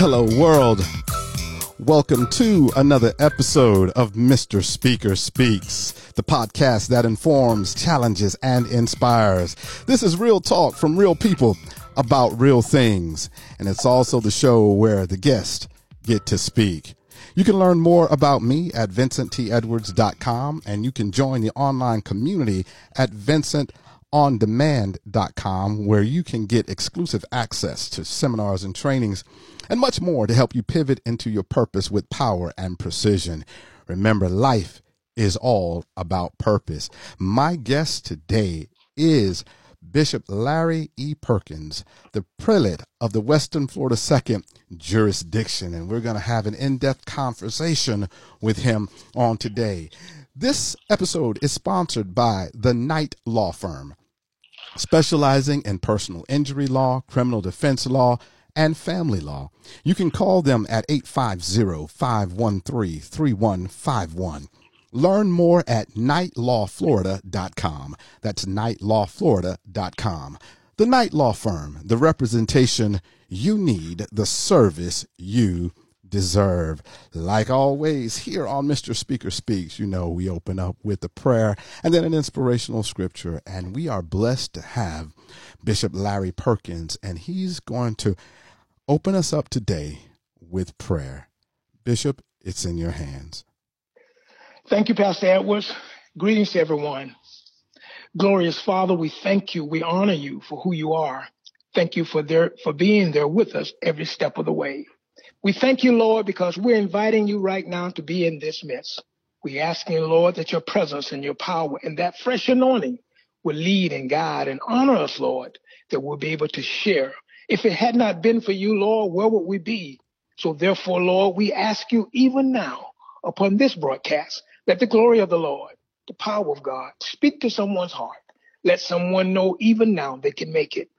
Hello, world. Welcome to another episode of Mr. Speaker Speaks, the podcast that informs, challenges, and inspires. This is real talk from real people about real things, and it's also the show where the guests get to speak. You can learn more about me at vincenttedwards.com, and you can join the online community at vincentondemand.com, where you can get exclusive access to seminars and trainings and much more to help you pivot into your purpose with power and precision. Remember, life is all about purpose. My guest today is Bishop Larry E. Perkins, the prelate of the Western Florida Second Jurisdiction. And we're going to have an in depth conversation with him on today. This episode is sponsored by the Knight Law Firm, specializing in personal injury law, criminal defense law, and family law. You can call them at 850 513 3151. Learn more at knightlawflorida.com. That's knightlawflorida.com. The Knight Law Firm, the representation you need, the service you deserve. Like always, here on Mr. Speaker Speaks, you know, we open up with a prayer and then an inspirational scripture. And we are blessed to have Bishop Larry Perkins, and he's going to open us up today with prayer. Bishop, it's in your hands. Thank you, Pastor Edwards. Greetings to everyone. Glorious Father, we thank you. We honor you for who you are. Thank you for there, for being there with us every step of the way. We thank you, Lord, because we're inviting you right now to be in this midst. We asking, Lord, that your presence and your power and that fresh anointing will lead and guide and honor us, Lord, that we'll be able to share. If it had not been for you, Lord, where would we be? So therefore, Lord, we ask you even now upon this broadcast let the glory of the Lord, the power of God, speak to someone's heart. Let someone know even now they can make it.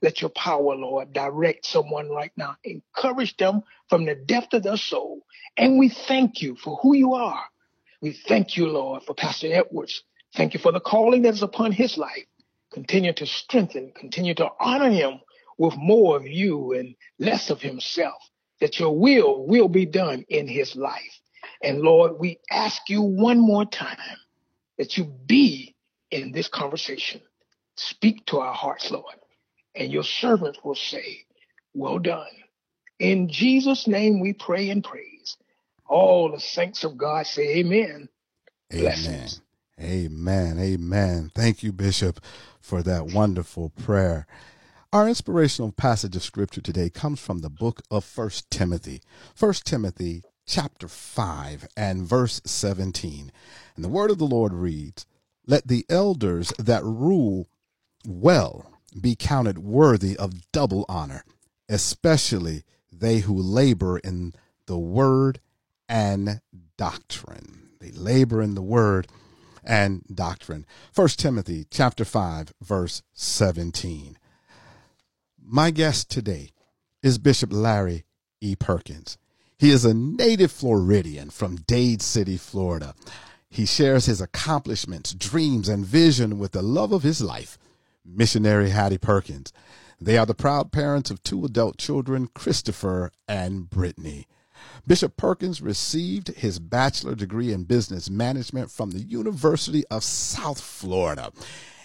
Let your power, Lord, direct someone right now. Encourage them from the depth of their soul. And we thank you for who you are. We thank you, Lord, for Pastor Edwards. Thank you for the calling that is upon his life. Continue to strengthen, continue to honor him with more of you and less of himself, that your will will be done in his life. And Lord, we ask you one more time that you be in this conversation. Speak to our hearts, Lord, and your servants will say, Well done. In Jesus' name we pray and praise. All the saints of God say, Amen. Amen. Amen. Amen. Thank you, Bishop, for that wonderful prayer. Our inspirational passage of scripture today comes from the book of First Timothy. First Timothy chapter 5 and verse 17. And the word of the Lord reads, Let the elders that rule well be counted worthy of double honor, especially they who labor in the word and doctrine. They labor in the word and doctrine. First Timothy chapter 5 verse 17. My guest today is Bishop Larry E. Perkins. He is a native Floridian from Dade City, Florida. He shares his accomplishments, dreams, and vision with the love of his life, missionary Hattie Perkins. They are the proud parents of two adult children, Christopher and Brittany. Bishop Perkins received his bachelor degree in business management from the University of South Florida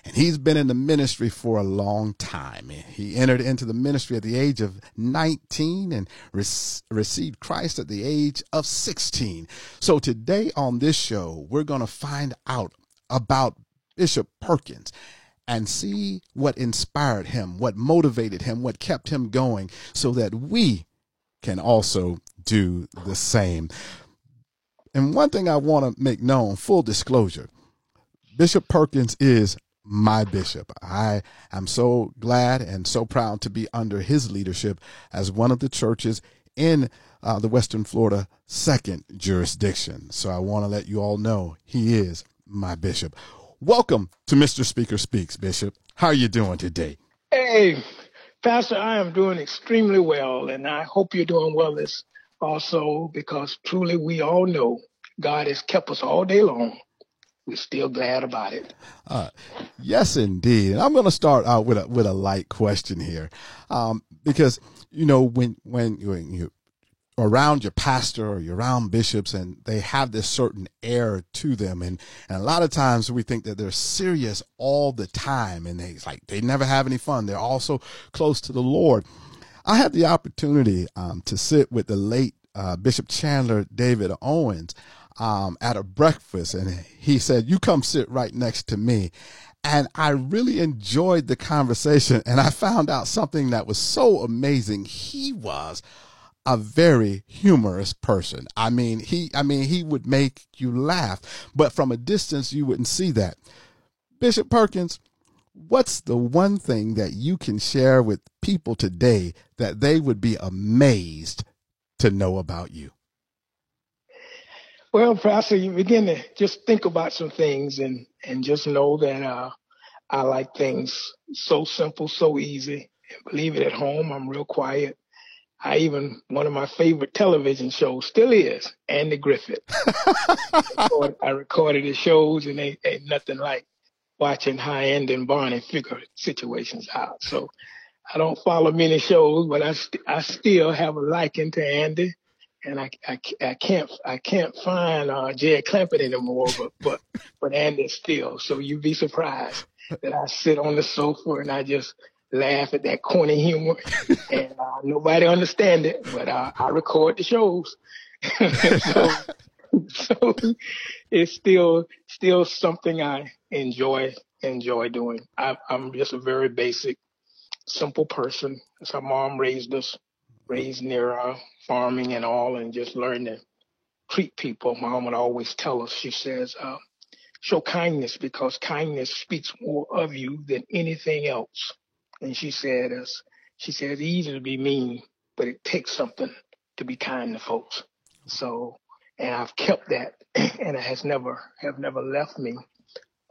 and he's been in the ministry for a long time. He entered into the ministry at the age of 19 and re- received Christ at the age of 16. So today on this show, we're going to find out about Bishop Perkins and see what inspired him, what motivated him, what kept him going, so that we can also do the same. And one thing I want to make known, full disclosure, Bishop Perkins is my bishop. I am so glad and so proud to be under his leadership as one of the churches in uh, the Western Florida second jurisdiction. So I want to let you all know he is my bishop. Welcome to Mr. Speaker Speaks, Bishop. How are you doing today? Hey, Pastor, I am doing extremely well, and I hope you're doing well this also because truly we all know God has kept us all day long we're still glad about it. Uh, yes, indeed. And I'm going to start out with a with a light question here, um, because you know when when when you around your pastor or you're around bishops and they have this certain air to them and, and a lot of times we think that they're serious all the time and they like they never have any fun they're also close to the lord i had the opportunity um, to sit with the late uh, bishop chandler david owens um, at a breakfast and he said you come sit right next to me and I really enjoyed the conversation. And I found out something that was so amazing. He was a very humorous person. I mean, he I mean, he would make you laugh, but from a distance you wouldn't see that. Bishop Perkins, what's the one thing that you can share with people today that they would be amazed to know about you? Well, Pastor, you begin to just think about some things and and just know that uh, I like things so simple, so easy. And believe it at home, I'm real quiet. I even one of my favorite television shows still is Andy Griffith. I, recorded his shows and they ain't nothing like watching Andy and Barney figure situations out. So I don't follow many shows, but I st- I still have a liking to Andy, and I, I, I can't I can't find uh, Jed Clampett anymore, but but but Andy still. So you'd be surprised that I sit on the sofa and I just laugh at that corny humor, and uh, nobody understand it, but uh, I record the shows. so, so it's still still something I enjoy enjoy doing. I, I'm just a very basic, simple person. As our mom raised us, raised near uh, farming and all, and just learned to treat people. Mom would always tell us. She says. Uh, show kindness because kindness speaks more of you than anything else. And she said, as she said, it's easy to be mean, but it takes something to be kind to folks. So, and I've kept that, and it has never have never left me.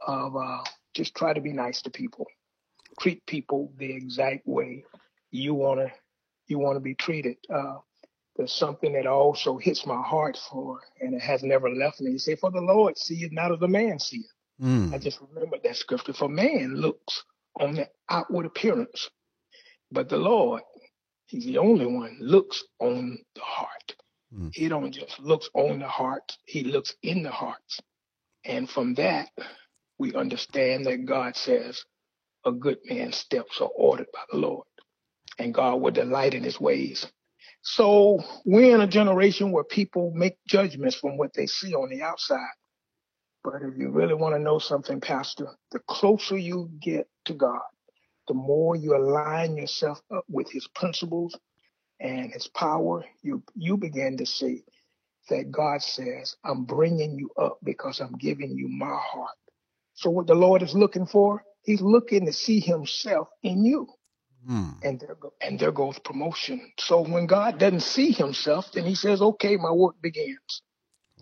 Of uh, just try to be nice to people, treat people the exact way you wanna you wanna be treated. Uh, there's something that also hits my heart for, and it has never left me. You say, "For the Lord see it, not as a man see it." Mm. I just remember that scripture. For man looks on the outward appearance. But the Lord, He's the only one, looks on the heart. Mm. He don't just looks on the heart, He looks in the hearts. And from that, we understand that God says, a good man's steps are ordered by the Lord, and God will delight in his ways. So we're in a generation where people make judgments from what they see on the outside. But if you really want to know something, Pastor, the closer you get to God, the more you align yourself up with his principles and his power, you, you begin to see that God says, I'm bringing you up because I'm giving you my heart. So what the Lord is looking for, he's looking to see himself in you. Hmm. And there go, and there goes promotion. So when God doesn't see himself, then he says, okay, my work begins.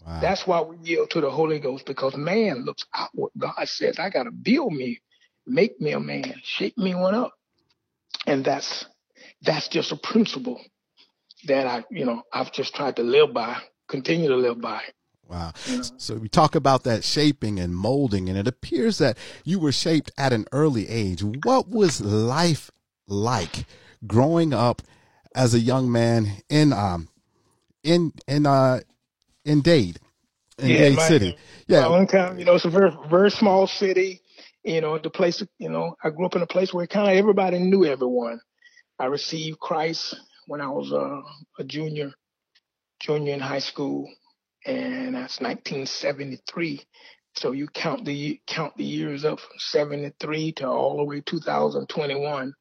Wow. That's why we yield to the Holy Ghost because man looks outward. God says, I got to build me, make me a man, shape me one up. And that's, that's just a principle that I, you know, I've just tried to live by, continue to live by. Wow. So we talk about that shaping and molding, and it appears that you were shaped at an early age. What was life like growing up as a young man in um in in uh in Dade, in yeah, Dade my, City. Yeah, one time, you know, it's a very very small city. You know, the place. You know, I grew up in a place where kind of everybody knew everyone. I received Christ when I was uh, a junior, junior in high school, and that's 1973. So you count the count the years up from 73 to all the way 2021.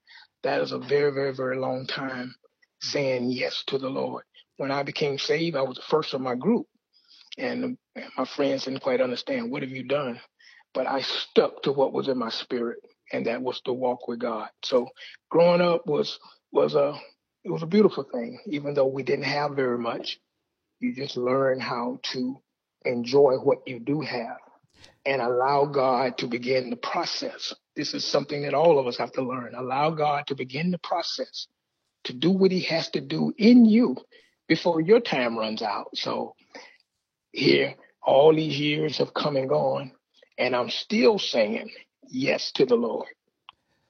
That is a very, very, very long time saying yes to the Lord when I became saved, I was the first of my group. And my friends didn't quite understand, what have you done? But I stuck to what was in my spirit, and that was to walk with God. So growing up was was a it was a beautiful thing, even though we didn't have very much. You just learn how to enjoy what you do have and allow God to begin the process. This is something that all of us have to learn. Allow God to begin the process, to do what he has to do in you before your time runs out. So here, all these years have come and gone, and I'm still saying yes to the Lord.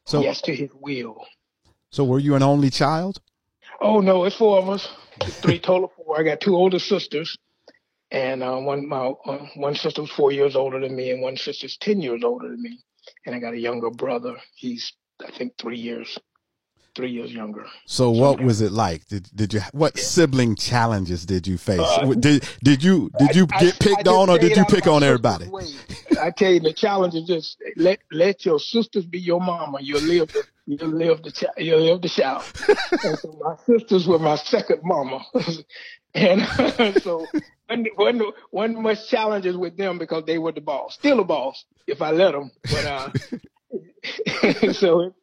So yes to His will. So were you an only child? Oh no, it's four of us. three total four. I got two older sisters, and uh, one my uh, one sister was four years older than me, and one sister's ten years older than me, and I got a younger brother. He's I think three years three years younger. So what was it like? Did did you what yeah. sibling challenges did you face? Uh, did did you did you I, get picked I, on or did you pick on everybody? I tell you the challenge is just let let your sisters be your mama. You'll live the you'll live the you'll live the and so my sisters were my second mama. and so wasn't, wasn't much challenges with them because they were the boss. Still a boss if I let them. But uh so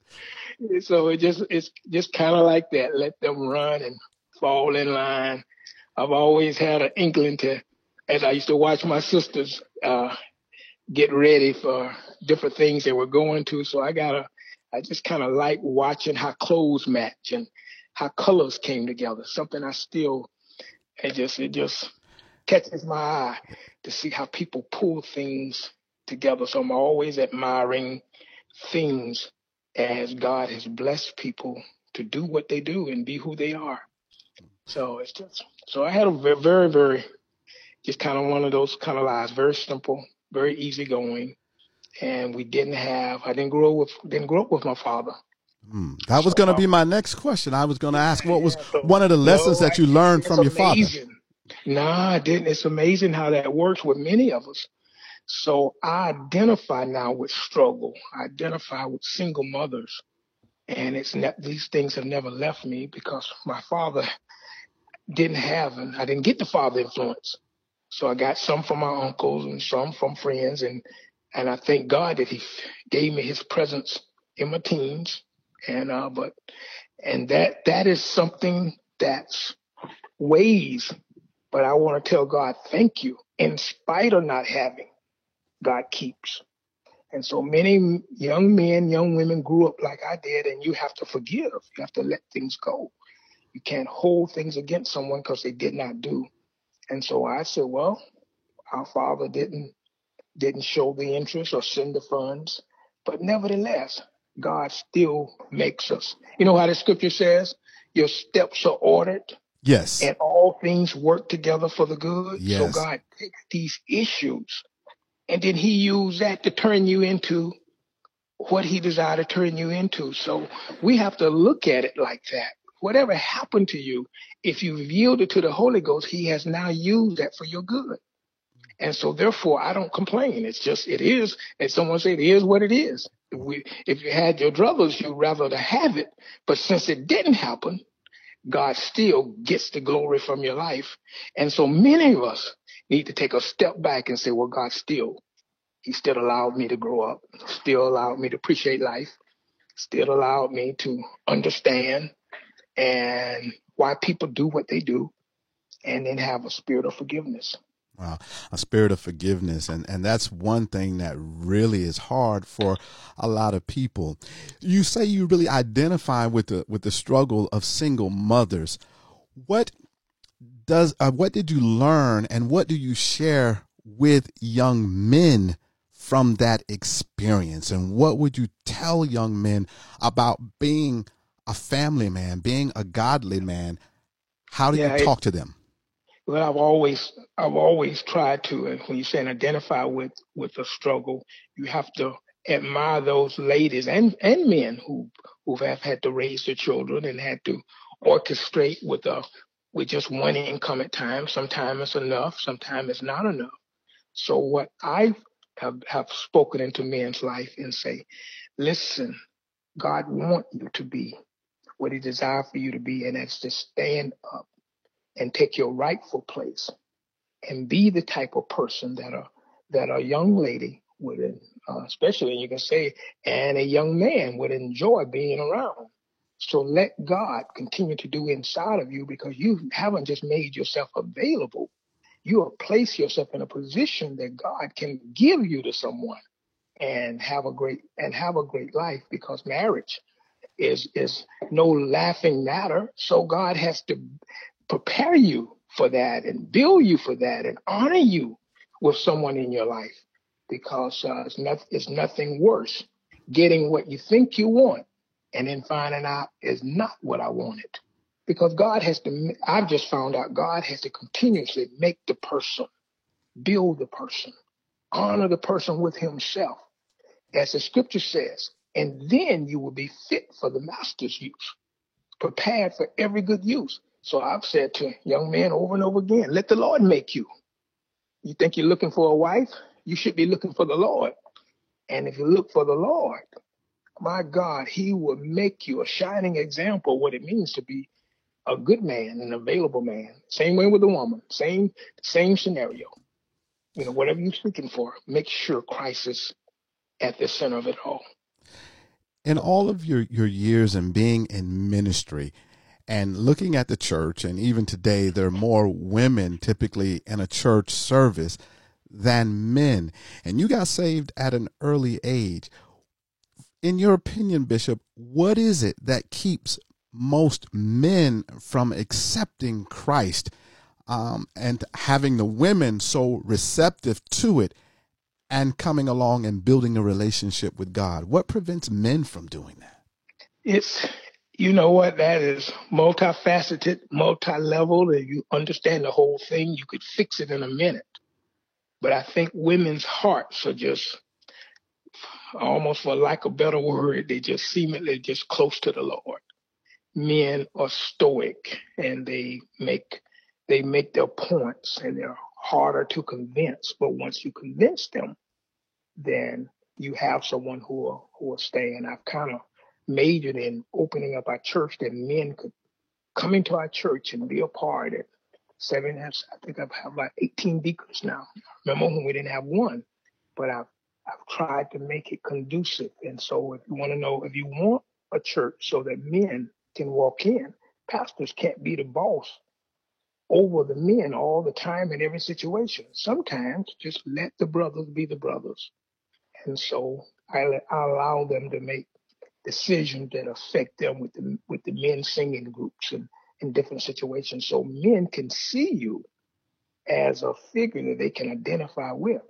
so it just it's just kind of like that. Let them run and fall in line. I've always had an inkling to, as I used to watch my sisters uh, get ready for different things they were going to. So I got a, I just kind of like watching how clothes match and how colors came together. Something I still, it just it just catches my eye to see how people pull things together. So I'm always admiring things as God has blessed people to do what they do and be who they are. So it's just so I had a very very, very just kind of one of those kind of lives, very simple, very easygoing, and we didn't have I didn't grow with didn't grow up with my father. Mm, that was so, going to be my next question. I was going to ask what was yeah, so, one of the lessons no, that you learned from your amazing. father. Nah, I didn't. It's amazing how that works with many of us. So I identify now with struggle. I identify with single mothers. And it's ne- these things have never left me because my father didn't have, and I didn't get the father influence. So I got some from my uncles and some from friends. And, and I thank God that he gave me his presence in my teens. And, uh, but, and that, that is something that's ways, but I want to tell God, thank you in spite of not having God keeps. And so many young men, young women grew up like I did, and you have to forgive. You have to let things go. You can't hold things against someone because they did not do. And so I said, well, our father didn't didn't show the interest or send the funds, but nevertheless, God still makes us. You know how the scripture says, your steps are ordered. Yes. And all things work together for the good. Yes. So God takes these issues and then he used that to turn you into what he desired to turn you into. So we have to look at it like that. Whatever happened to you, if you've yielded to the Holy Ghost, he has now used that for your good. And so therefore I don't complain. It's just, it is, as someone said, it is what it is. If, we, if you had your druthers, you'd rather to have it. But since it didn't happen, God still gets the glory from your life. And so many of us need to take a step back and say, well, God still, he still allowed me to grow up, still allowed me to appreciate life, still allowed me to understand and why people do what they do and then have a spirit of forgiveness. Wow, a spirit of forgiveness. And, and that's one thing that really is hard for a lot of people. You say you really identify with the, with the struggle of single mothers. What does uh, what did you learn and what do you share with young men from that experience? And what would you tell young men about being a family man being a godly man? How do yeah, you talk it, to them? Well i've always i've always tried to and when you say identify with with the struggle you have to admire those ladies and and men who who have had to raise their children and had to orchestrate with a with just one income at times. Sometimes it's enough, sometimes it's not enough. So what I have, have spoken into men's life and say, listen, God want you to be what he desires for you to be, and that's to stand up and take your rightful place and be the type of person that a that a young lady would, uh, especially you can say, and a young man would enjoy being around. So let God continue to do inside of you because you haven't just made yourself available. You have placed yourself in a position that God can give you to someone and have a great and have a great life because marriage is is no laughing matter. So God has to prepare you for that and build you for that and honor you with someone in your life because uh, it's, not, it's nothing worse getting what you think you want and then finding out is not what I wanted. Because God has to, I've just found out God has to continuously make the person, build the person, honor the person with himself, as the scripture says, and then you will be fit for the master's use, prepared for every good use. So I've said to young men over and over again, let the Lord make you. You think you're looking for a wife? You should be looking for the Lord. And if you look for the Lord, my God, he will make you a shining example of what it means to be a good man, an available man. Same way with the woman, same same scenario. You know, whatever you're seeking for, make sure Christ is at the center of it all. In all of your, your years and being in ministry and looking at the church, and even today, there are more women typically in a church service than men. And you got saved at an early age. In your opinion, Bishop, what is it that keeps most men from accepting Christ um, and having the women so receptive to it and coming along and building a relationship with God? What prevents men from doing that? It's, you know what, that is multifaceted, multi level. If you understand the whole thing, you could fix it in a minute. But I think women's hearts are just almost for lack of better word, they just seemingly just close to the Lord. Men are stoic and they make they make their points and they're harder to convince. But once you convince them, then you have someone who will who will stay. And I've kind of majored in opening up our church that men could come into our church and be a part. And seven, I think I've had about 18 deacons now. Remember when we didn't have one, but I've I've tried to make it conducive. And so if you want to know, if you want a church so that men can walk in, pastors can't be the boss over the men all the time in every situation. Sometimes just let the brothers be the brothers. And so I, I allow them to make decisions that affect them with the, with the men singing groups and in different situations. So men can see you as a figure that they can identify with.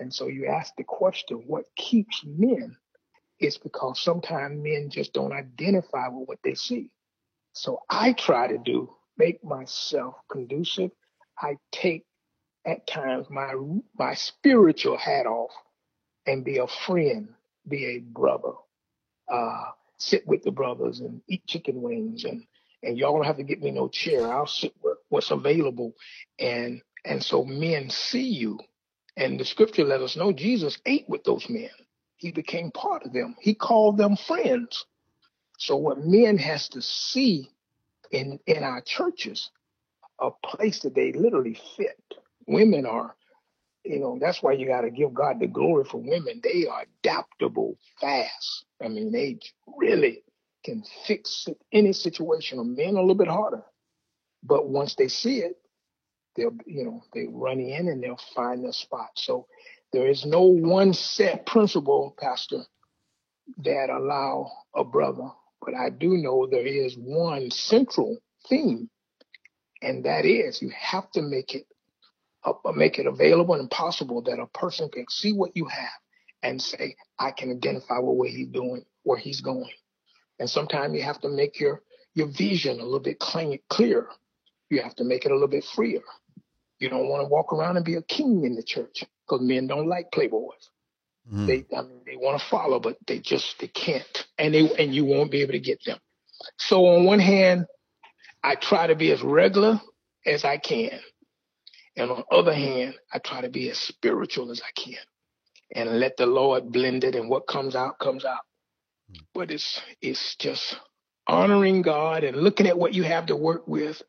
And so you ask the question, what keeps men? It's because sometimes men just don't identify with what they see. So I try to do, make myself conducive. I take at times my my spiritual hat off and be a friend, be a brother, uh, sit with the brothers and eat chicken wings and and y'all don't have to get me no chair. I'll sit with what's available and and so men see you and the scripture let us know Jesus ate with those men. He became part of them. He called them friends. So what men has to see in, in our churches, a place that they literally fit. Women are, you know, that's why you got to give God the glory for women. They are adaptable fast. I mean, they really can fix any situation. Men are a little bit harder. But once they see it, they'll you know they run in and they'll find their spot. So there is no one set principle, Pastor, that allow a brother, but I do know there is one central theme, and that is you have to make it make it available and possible that a person can see what you have and say, I can identify what he's doing, where he's going. And sometimes you have to make your your vision a little bit clear. You have to make it a little bit freer. You don't want to walk around and be a king in the church because men don't like playboys. Mm. They, I mean, they want to follow, but they just they can't, and they and you won't be able to get them. So on one hand, I try to be as regular as I can, and on the other hand, I try to be as spiritual as I can, and let the Lord blend it, and what comes out comes out. Mm. But it's it's just honoring God and looking at what you have to work with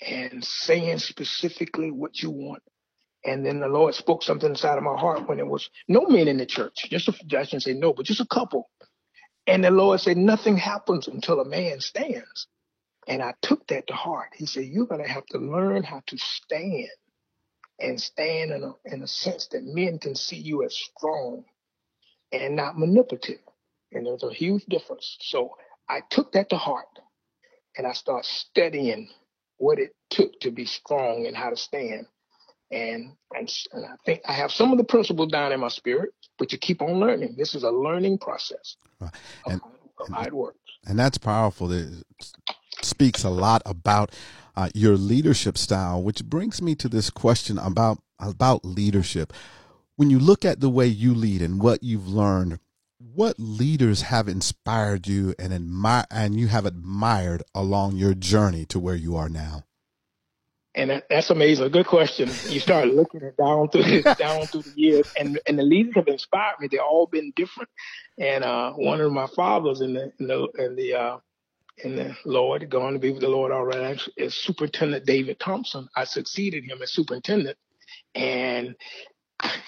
and saying specifically what you want. And then the Lord spoke something inside of my heart when it was no men in the church, just a, I shouldn't say no, but just a couple. And the Lord said, nothing happens until a man stands. And I took that to heart. He said, you're going to have to learn how to stand and stand in a, in a sense that men can see you as strong and not manipulative. And there's a huge difference. So I took that to heart and I started studying what it took to be strong and how to stand. And, and, and I think I have some of the principles down in my spirit, but you keep on learning. This is a learning process and, of, of how it works. And that's powerful. It speaks a lot about uh, your leadership style, which brings me to this question about about leadership. When you look at the way you lead and what you've learned, what leaders have inspired you and admire and you have admired along your journey to where you are now? And that, that's amazing. Good question. You start looking down through down through the years, and and the leaders have inspired me. They've all been different. And uh, one of my fathers in the in the in the uh, in the Lord, going to be with the Lord already, is Superintendent David Thompson. I succeeded him as superintendent, and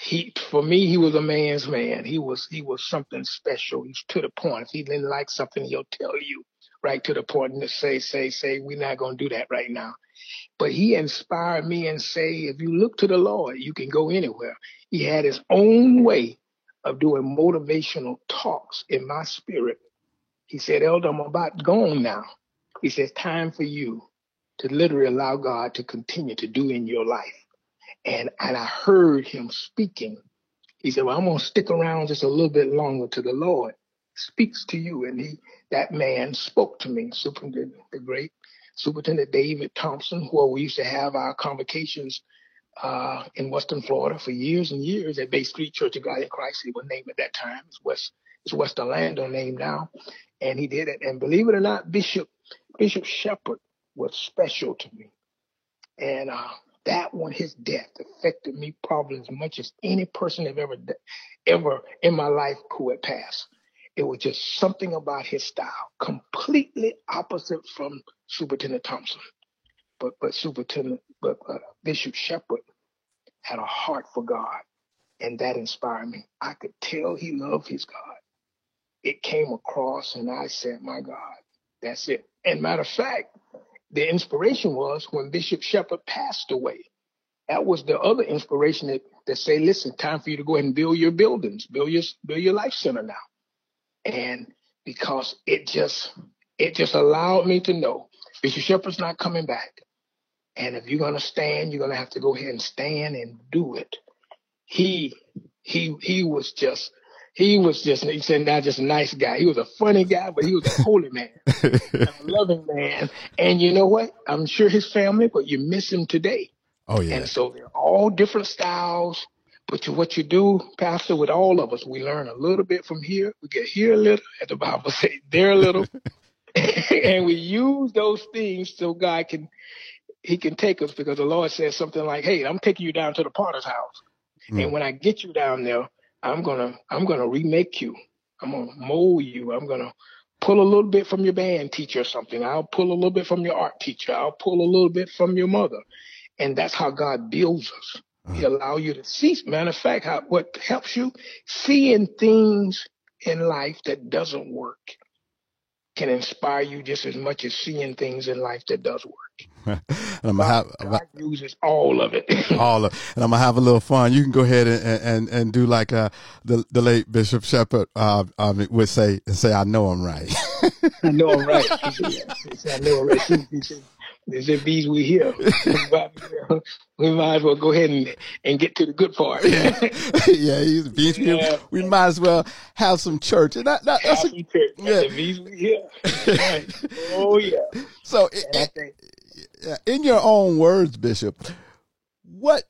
he for me he was a man's man. He was he was something special. He's to the point. If he didn't like something, he'll tell you right to the point and say say say we're not going to do that right now. But he inspired me and say if you look to the Lord, you can go anywhere. He had his own way of doing motivational talks in my spirit he said, Elder, I'm about gone now. He says, time for you to literally allow God to continue to do in your life. And and I heard him speaking. He said, Well, I'm gonna stick around just a little bit longer to the Lord speaks to you. And he that man spoke to me, Superintendent, the great Superintendent David Thompson, where we used to have our convocations uh, in Western Florida for years and years at Bay Street Church of God in Christ. It was named at that time. It's West it's West Orlando name now and he did it. And believe it or not, Bishop Bishop Shepard was special to me, and uh, that one, his death affected me probably as much as any person I've ever ever in my life who had passed. It was just something about his style, completely opposite from Superintendent Thompson. But but Superintendent, but uh, Bishop Shepard had a heart for God, and that inspired me. I could tell he loved his God it came across and I said, my God, that's it. And matter of fact, the inspiration was when Bishop Shepard passed away. That was the other inspiration that, that say, listen, time for you to go ahead and build your buildings, build your build your life center now. And because it just it just allowed me to know Bishop Shepard's not coming back. And if you're gonna stand, you're gonna have to go ahead and stand and do it. He he he was just he was just he said not just a nice guy. He was a funny guy, but he was a holy man, a loving man. And you know what? I'm sure his family, but you miss him today. Oh yeah. And so they're all different styles. But you, what you do, Pastor, with all of us, we learn a little bit from here. We get here a little, as the Bible says, there a little, and we use those things so God can He can take us because the Lord says something like, "Hey, I'm taking you down to the Potter's house, mm. and when I get you down there." I'm gonna I'm gonna remake you. I'm gonna mold you. I'm gonna pull a little bit from your band teacher or something. I'll pull a little bit from your art teacher. I'll pull a little bit from your mother. And that's how God builds us. Uh-huh. He allow you to see. Matter of fact, how, what helps you seeing things in life that doesn't work can inspire you just as much as seeing things in life that does work. and I'm gonna have God uses all of it. all of, and I'm gonna have a little fun. You can go ahead and and, and do like uh, the the late Bishop Shepard uh, um, would say and say, "I know I'm right." I know I'm right. He said, I know I'm right. He said, they said, bees, we here. we might as well go ahead and, and get to the good part. yeah, he's bees, yeah. we might as well have some church. And that, that that's a, church. Yeah. we here. Right. Oh, yeah. So, it, in your own words, Bishop, what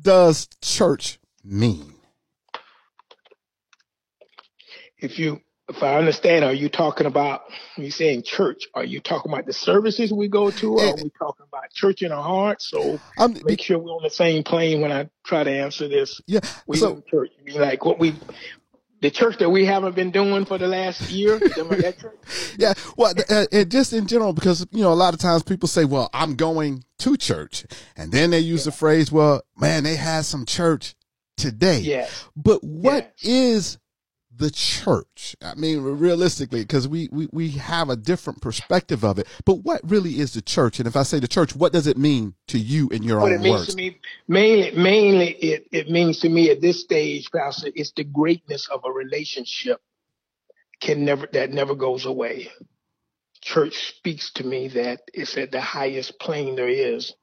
does church mean? If you if I understand, are you talking about when you saying church? Are you talking about the services we go to, or are we talking about church in our hearts? So I'm, make sure we're on the same plane when I try to answer this. Yeah, we so, church. You mean like what we the church that we haven't been doing for the last year. yeah, well, uh, just in general, because you know, a lot of times people say, "Well, I'm going to church," and then they use yeah. the phrase, "Well, man, they had some church today." Yes. But what yes. is the church? I mean, realistically, because we, we, we have a different perspective of it. But what really is the church? And if I say the church, what does it mean to you in your what own it means words? To me, mainly, mainly it, it means to me at this stage, Pastor, it's the greatness of a relationship can never that never goes away. Church speaks to me that it's at the highest plane there is.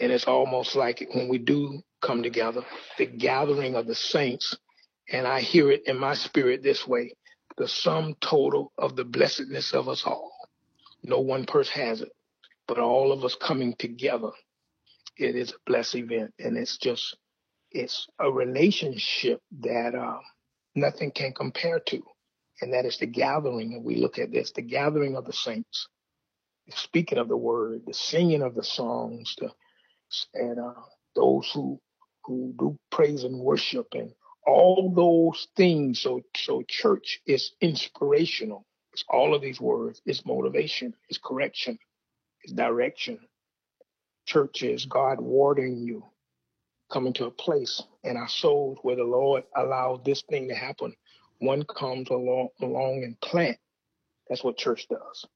And it's almost like when we do come together, the gathering of the saints and I hear it in my spirit this way the sum total of the blessedness of us all. No one person has it, but all of us coming together, it is a blessed event. And it's just, it's a relationship that uh, nothing can compare to. And that is the gathering. And we look at this, the gathering of the saints, the speaking of the word, the singing of the songs, the, and uh, those who who do praise and worship and all those things. So so church is inspirational. It's all of these words. It's motivation. It's correction. It's direction. Church is God watering you, coming to a place in our souls where the Lord allowed this thing to happen. One comes along along and plant. That's what church does.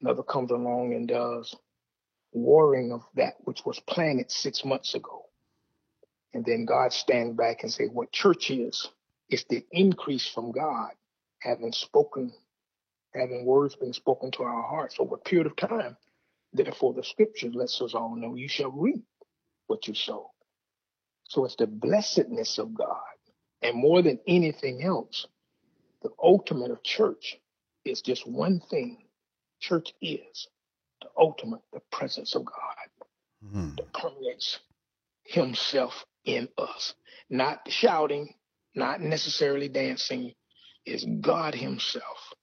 Another comes along and does warring of that which was planted six months ago. And then God stand back and say, what church is, is the increase from God, having spoken, having words been spoken to our hearts over a period of time. Therefore, the scripture lets us all know you shall reap what you sow. So it's the blessedness of God. And more than anything else, the ultimate of church is just one thing. Church is the ultimate, the presence of God mm-hmm. that permeates himself in us. Not shouting, not necessarily dancing, is God himself.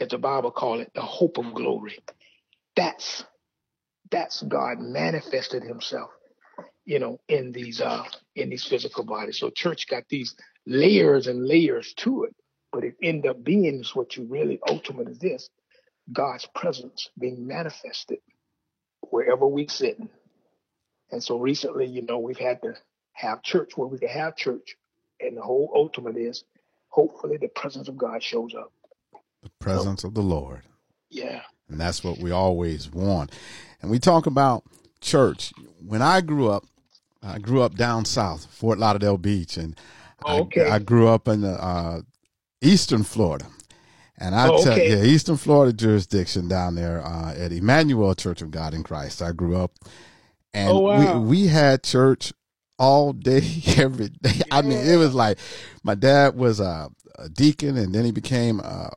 As the Bible call it, the hope of glory. That's that's God manifested himself, you know, in these uh in these physical bodies. So church got these layers and layers to it, but it end up being is what you really ultimate is this God's presence being manifested wherever we sit. And so recently, you know, we've had to have church where we can have church. And the whole ultimate is hopefully the presence of God shows up. The presence so, of the Lord. Yeah. And that's what we always want. And we talk about church. When I grew up, I grew up down south, Fort Lauderdale Beach, and okay. I, I, grew up in the uh, Eastern Florida. And I oh, tell okay. yeah, Eastern Florida jurisdiction down there uh, at Emmanuel Church of God in Christ. I grew up, and oh, wow. we we had church all day, every day. Yeah. I mean, it was like my dad was a, a deacon, and then he became a,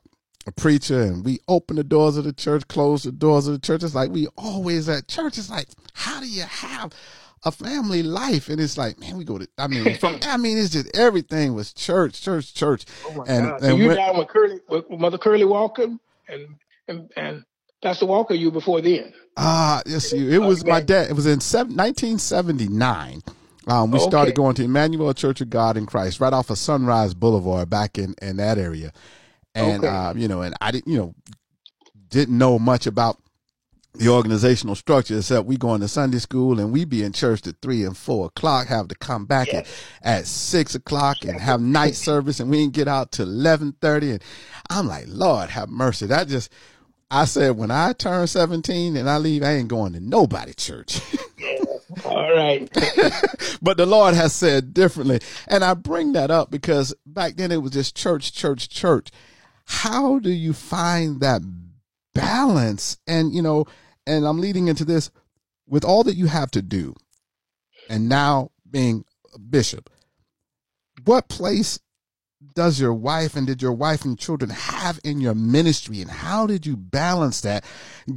a, preacher, and we opened the doors of the church, closed the doors of the church. It's like we always at church. It's like, how do you have a family life, and it's like, man, we go to. I mean, from I mean, it's just everything was church, church, church. Oh my and, God! So and you died with Curly, with Mother Curly Walker, and and and Pastor Walker. You before then? Ah, uh, yes, it was my dad. It was in 1979. Um, we okay. started going to Emmanuel Church of God in Christ right off of Sunrise Boulevard back in in that area, and okay. uh, you know, and I didn't, you know, didn't know much about the organizational structure except we going to Sunday school and we be in church at three and four o'clock, have to come back at, at six o'clock and have night service and we didn't get out till eleven thirty and I'm like, Lord have mercy. That just I said when I turn seventeen and I leave, I ain't going to nobody church. All right. but the Lord has said differently. And I bring that up because back then it was just church, church, church. How do you find that balance? And, you know, and I'm leading into this with all that you have to do, and now being a bishop, what place does your wife and did your wife and children have in your ministry and how did you balance that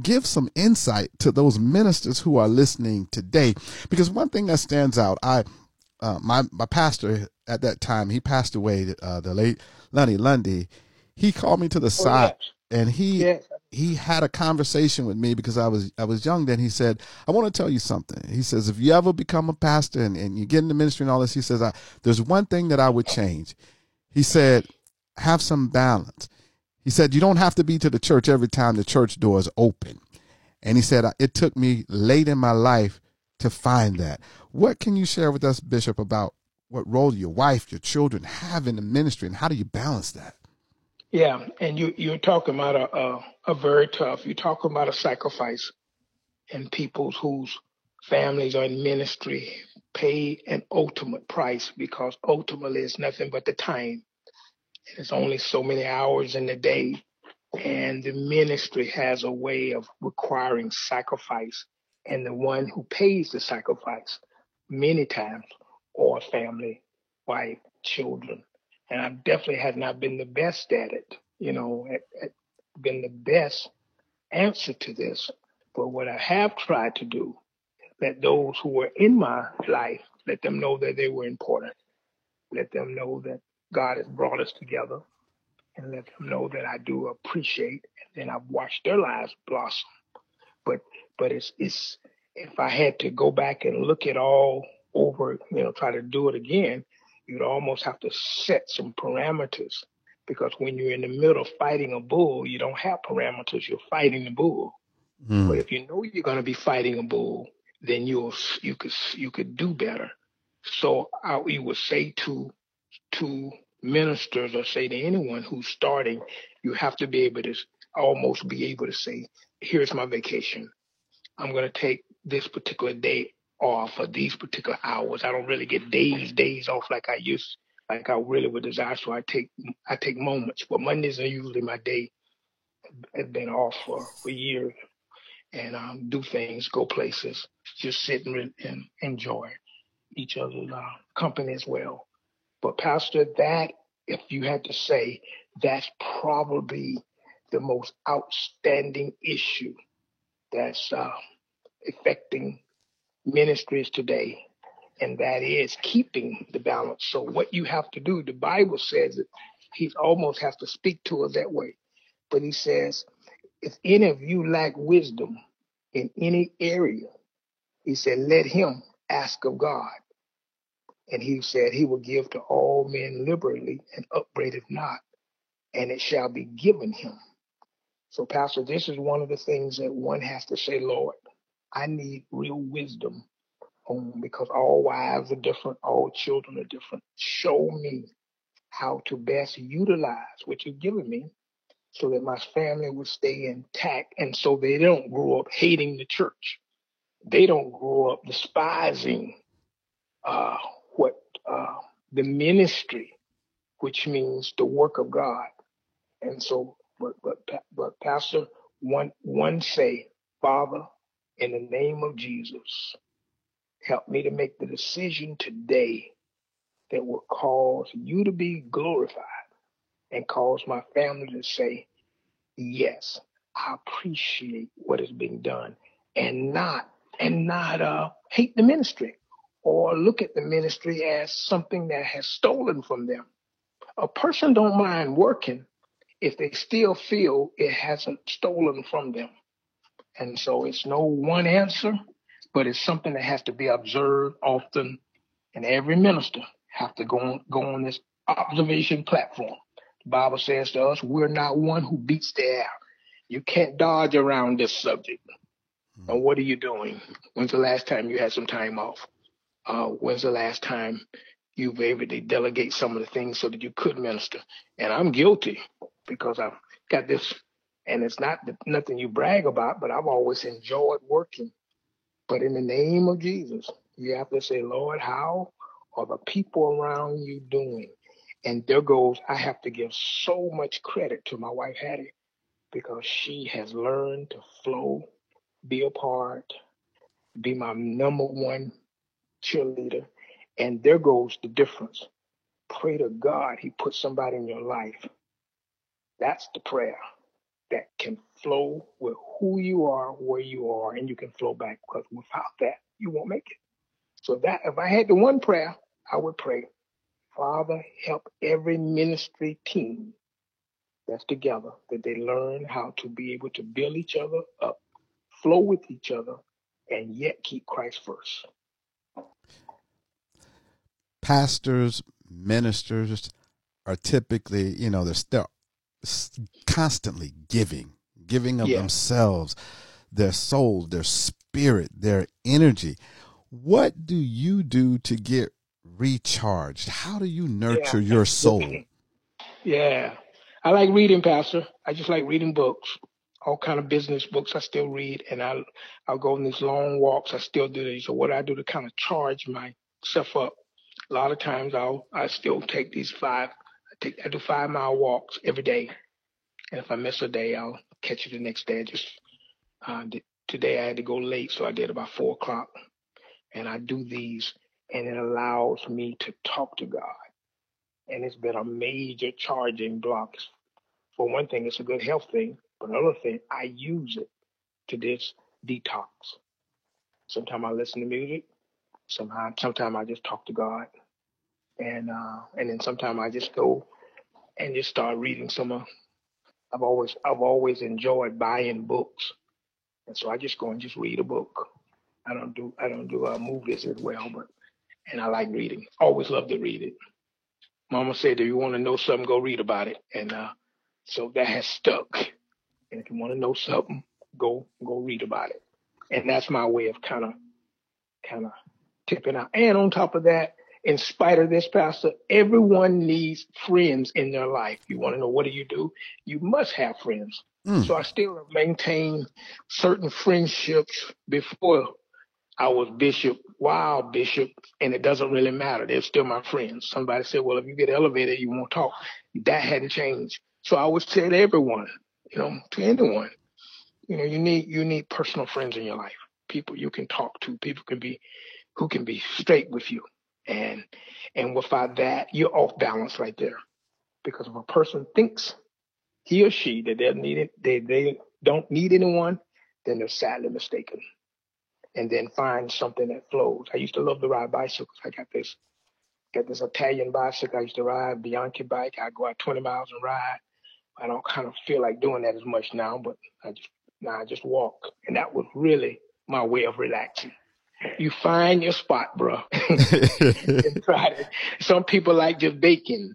give some insight to those ministers who are listening today because one thing that stands out i uh, my my pastor at that time he passed away uh, the late Lenny Lundy he called me to the oh, side yes. and he yes he had a conversation with me because I was I was young then. He said, "I want to tell you something." He says, "If you ever become a pastor and, and you get in the ministry and all this," he says, I, "There's one thing that I would change." He said, "Have some balance." He said, "You don't have to be to the church every time the church doors open." And he said, "It took me late in my life to find that." What can you share with us, Bishop, about what role your wife, your children have in the ministry, and how do you balance that? Yeah, and you you're talking about a, a, a very tough. You're talking about a sacrifice, and people whose families are in ministry pay an ultimate price because ultimately it's nothing but the time. It's only so many hours in the day, and the ministry has a way of requiring sacrifice, and the one who pays the sacrifice many times or family, wife, children, and I definitely have not been the best at it. You know, at, at been the best answer to this. But what I have tried to do, let those who were in my life, let them know that they were important. Let them know that God has brought us together and let them know that I do appreciate and then I've watched their lives blossom. But but it's it's if I had to go back and look at all over, you know, try to do it again, you'd almost have to set some parameters because when you're in the middle of fighting a bull, you don't have parameters. You're fighting the bull. Mm. But if you know you're going to be fighting a bull, then you'll you could you could do better. So I we would say to to ministers or say to anyone who's starting, you have to be able to almost be able to say, "Here's my vacation. I'm going to take this particular day off for these particular hours. I don't really get days days off like I used like I really would desire. So I take I take moments, but Mondays are usually my day. I've been off for for years, and um, do things, go places, just sit and, and enjoy each other's uh, company as well. But Pastor, that if you had to say, that's probably the most outstanding issue that's uh, affecting ministries today, and that is keeping the balance. So what you have to do, the Bible says that he almost has to speak to us that way. But he says, if any of you lack wisdom in any area, he said, let him ask of God. And he said, he will give to all men liberally and upbraideth not, and it shall be given him. So, Pastor, this is one of the things that one has to say, Lord, I need real wisdom on because all wives are different, all children are different. Show me how to best utilize what you've given me so that my family will stay intact and so they don't grow up hating the church. They don't grow up despising uh, uh, the ministry, which means the work of God. And so, but, but, but Pastor, one, one say, Father, in the name of Jesus, help me to make the decision today that will cause you to be glorified and cause my family to say, yes, I appreciate what is being done and not, and not, uh, hate the ministry or look at the ministry as something that has stolen from them. A person don't mind working if they still feel it hasn't stolen from them. And so it's no one answer, but it's something that has to be observed often. And every minister have to go on, go on this observation platform. The Bible says to us, we're not one who beats the air. You can't dodge around this subject. Mm-hmm. And what are you doing? When's the last time you had some time off? Uh, when's the last time you were able to delegate some of the things so that you could minister? And I'm guilty because I've got this and it's not nothing you brag about, but I've always enjoyed working. But in the name of Jesus, you have to say, Lord, how are the people around you doing? And there goes, I have to give so much credit to my wife, Hattie, because she has learned to flow, be a part, be my number one cheerleader. And there goes the difference. Pray to God, He put somebody in your life. That's the prayer that can flow with who you are, where you are, and you can flow back. Because without that, you won't make it. So that if I had the one prayer, I would pray, Father, help every ministry team that's together that they learn how to be able to build each other up, flow with each other, and yet keep Christ first. Pastors, ministers are typically, you know, they're, still constantly giving, giving of yeah. themselves, their soul, their spirit, their energy. What do you do to get recharged? How do you nurture yeah. your soul? Yeah. I like reading, Pastor. I just like reading books, all kind of business books. I still read, and I I'll go on these long walks. I still do these. So what I do to kind of charge myself up. A lot of times I'll I still take these five take I do five mile walks every day, and if I miss a day, I'll catch it the next day. I just uh, today I had to go late, so I did about four o'clock, and I do these, and it allows me to talk to God, and it's been a major charging block. For one thing, it's a good health thing But another thing, I use it to this detox. Sometimes I listen to music. Sometimes, sometimes I just talk to God, and uh, and then sometimes I just go and just start reading some of. I've always I've always enjoyed buying books, and so I just go and just read a book. I don't do I don't do uh, movies as well, but and I like reading. Always love to read it. Mama said, if you want to know something, go read about it, and uh, so that has stuck. And if you want to know something, go go read about it. And that's my way of kind of kind of tipping out. And on top of that, in spite of this, Pastor, everyone needs friends in their life. You want to know what do you do? You must have friends. Mm. So I still maintain certain friendships before I was bishop, wow, bishop, and it doesn't really matter. They're still my friends. Somebody said, well, if you get elevated, you won't talk. That hadn't changed. So I always tell everyone, you know, to anyone, you know, you need you need personal friends in your life. People you can talk to. People can be who can be straight with you. And and without that, you're off balance right there. Because if a person thinks he or she that they need it, they they don't need anyone, then they're sadly mistaken and then find something that flows. I used to love to ride bicycles. I got this got this Italian bicycle I used to ride, Bianchi bike. I go out 20 miles and ride. I don't kind of feel like doing that as much now, but I just now I just walk, and that was really my way of relaxing. You find your spot, bro. Some people like just baking.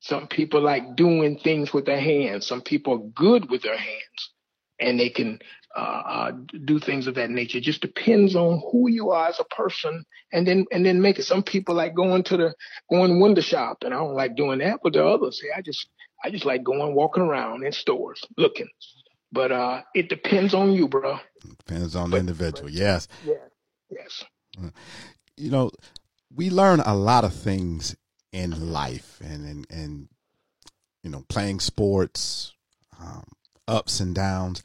Some people like doing things with their hands. Some people are good with their hands, and they can uh, uh, do things of that nature. It just depends on who you are as a person, and then and then make it. Some people like going to the going window shop, and I don't like doing that. But the others say I just I just like going walking around in stores looking. But uh, it depends on you, bro. Depends on the individual. But, yes. Yes. Yes. Uh, you know, we learn a lot of things in life, and and and you know, playing sports, um, ups and downs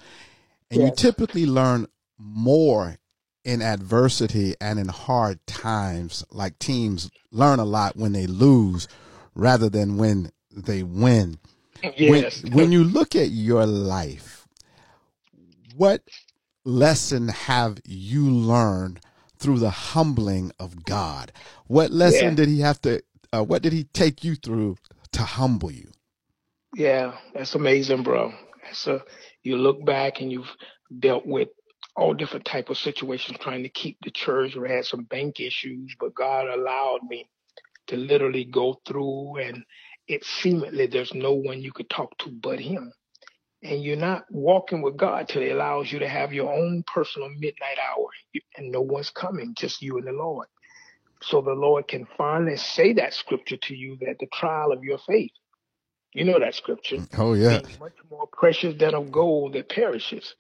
and yes. you typically learn more in adversity and in hard times. Like teams learn a lot when they lose rather than when they win. Yes. When, when you look at your life, what lesson have you learned through the humbling of God? What lesson yeah. did he have to, uh, what did he take you through to humble you? Yeah, that's amazing, bro. A, you look back and you've dealt with all different type of situations trying to keep the church or had some bank issues, but God allowed me to literally go through and it seemingly there's no one you could talk to but him. And you're not walking with God till he allows you to have your own personal midnight hour and no one's coming, just you and the Lord. So the Lord can finally say that scripture to you that the trial of your faith you know that scripture. Oh, yeah. much more precious than of gold that perishes.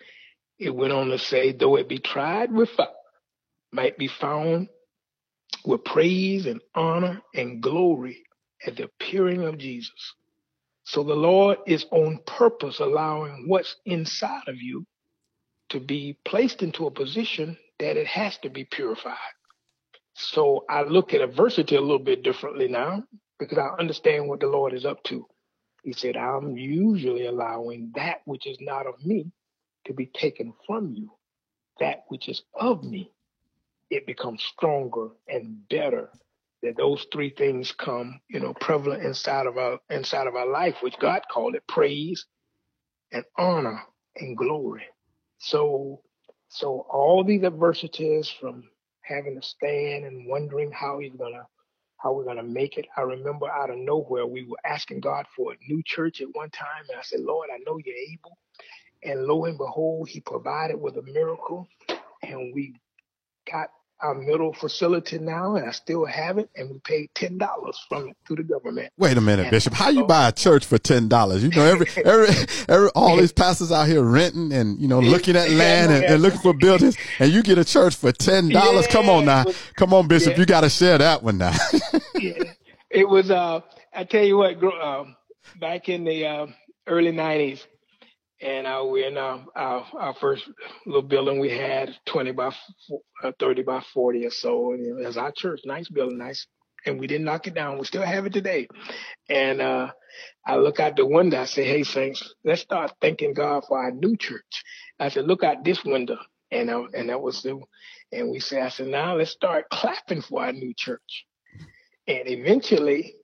It went on to say, though it be tried with fire, might be found with praise and honor and glory at the appearing of Jesus. So the Lord is on purpose allowing what's inside of you to be placed into a position that it has to be purified. So I look at adversity a little bit differently now because I understand what the Lord is up to. He said, I'm usually allowing that which is not of me to be taken from you. That which is of me, it becomes stronger and better. That those three things come, you know, prevalent inside of our inside of our life, which God called it praise and honor and glory. So so all these adversities from having to stand and wondering how he's gonna how we're to make it. I remember out of nowhere, we were asking God for a new church at one time. And I said, Lord, I know you're able. And lo and behold, he provided with a miracle. And we got our middle facility now, and I still have it, and we paid ten dollars from it to the government. Wait a minute, and Bishop. How you buy a church for ten dollars? You know, every every every all these pastors out here renting and you know looking at land and, and, looking for buildings, and you get a church for ten dollars. Yeah, Come on now, come on, Bishop. Yeah. You got to share that one now. yeah, it was. Uh, I tell you what, uh, back in the uh, early nineties, and uh, we're in our, our, our first little building we had 20 by uh, 30 by 40 or so and it was our church nice building nice and we didn't knock it down. We still have it today. And uh, I look out the window. I say, "Hey, saints, let's start thanking God for our new church." I said, "Look out this window," and I, and that was the, and we said, "I said now let's start clapping for our new church." And eventually,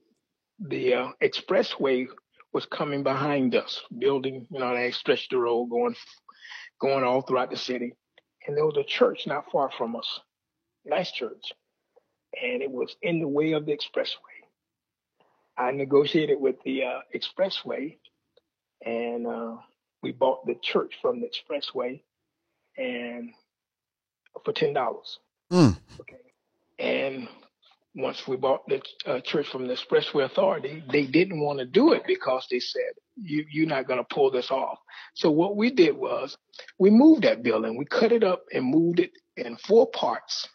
the uh, expressway was coming behind us, building, you know, they stretched the road going, going all throughout the city. And there was a church not far from us, nice church, and it was in the way of the expressway. I negotiated with the uh, expressway, and uh, we bought the church from the expressway, and for ten dollars. Mm. Okay, and once we bought the uh, church from the Expressway Authority, they didn't want to do it because they said, you, you're not going to pull this off. So what we did was we moved that building. We cut it up and moved it in four parts,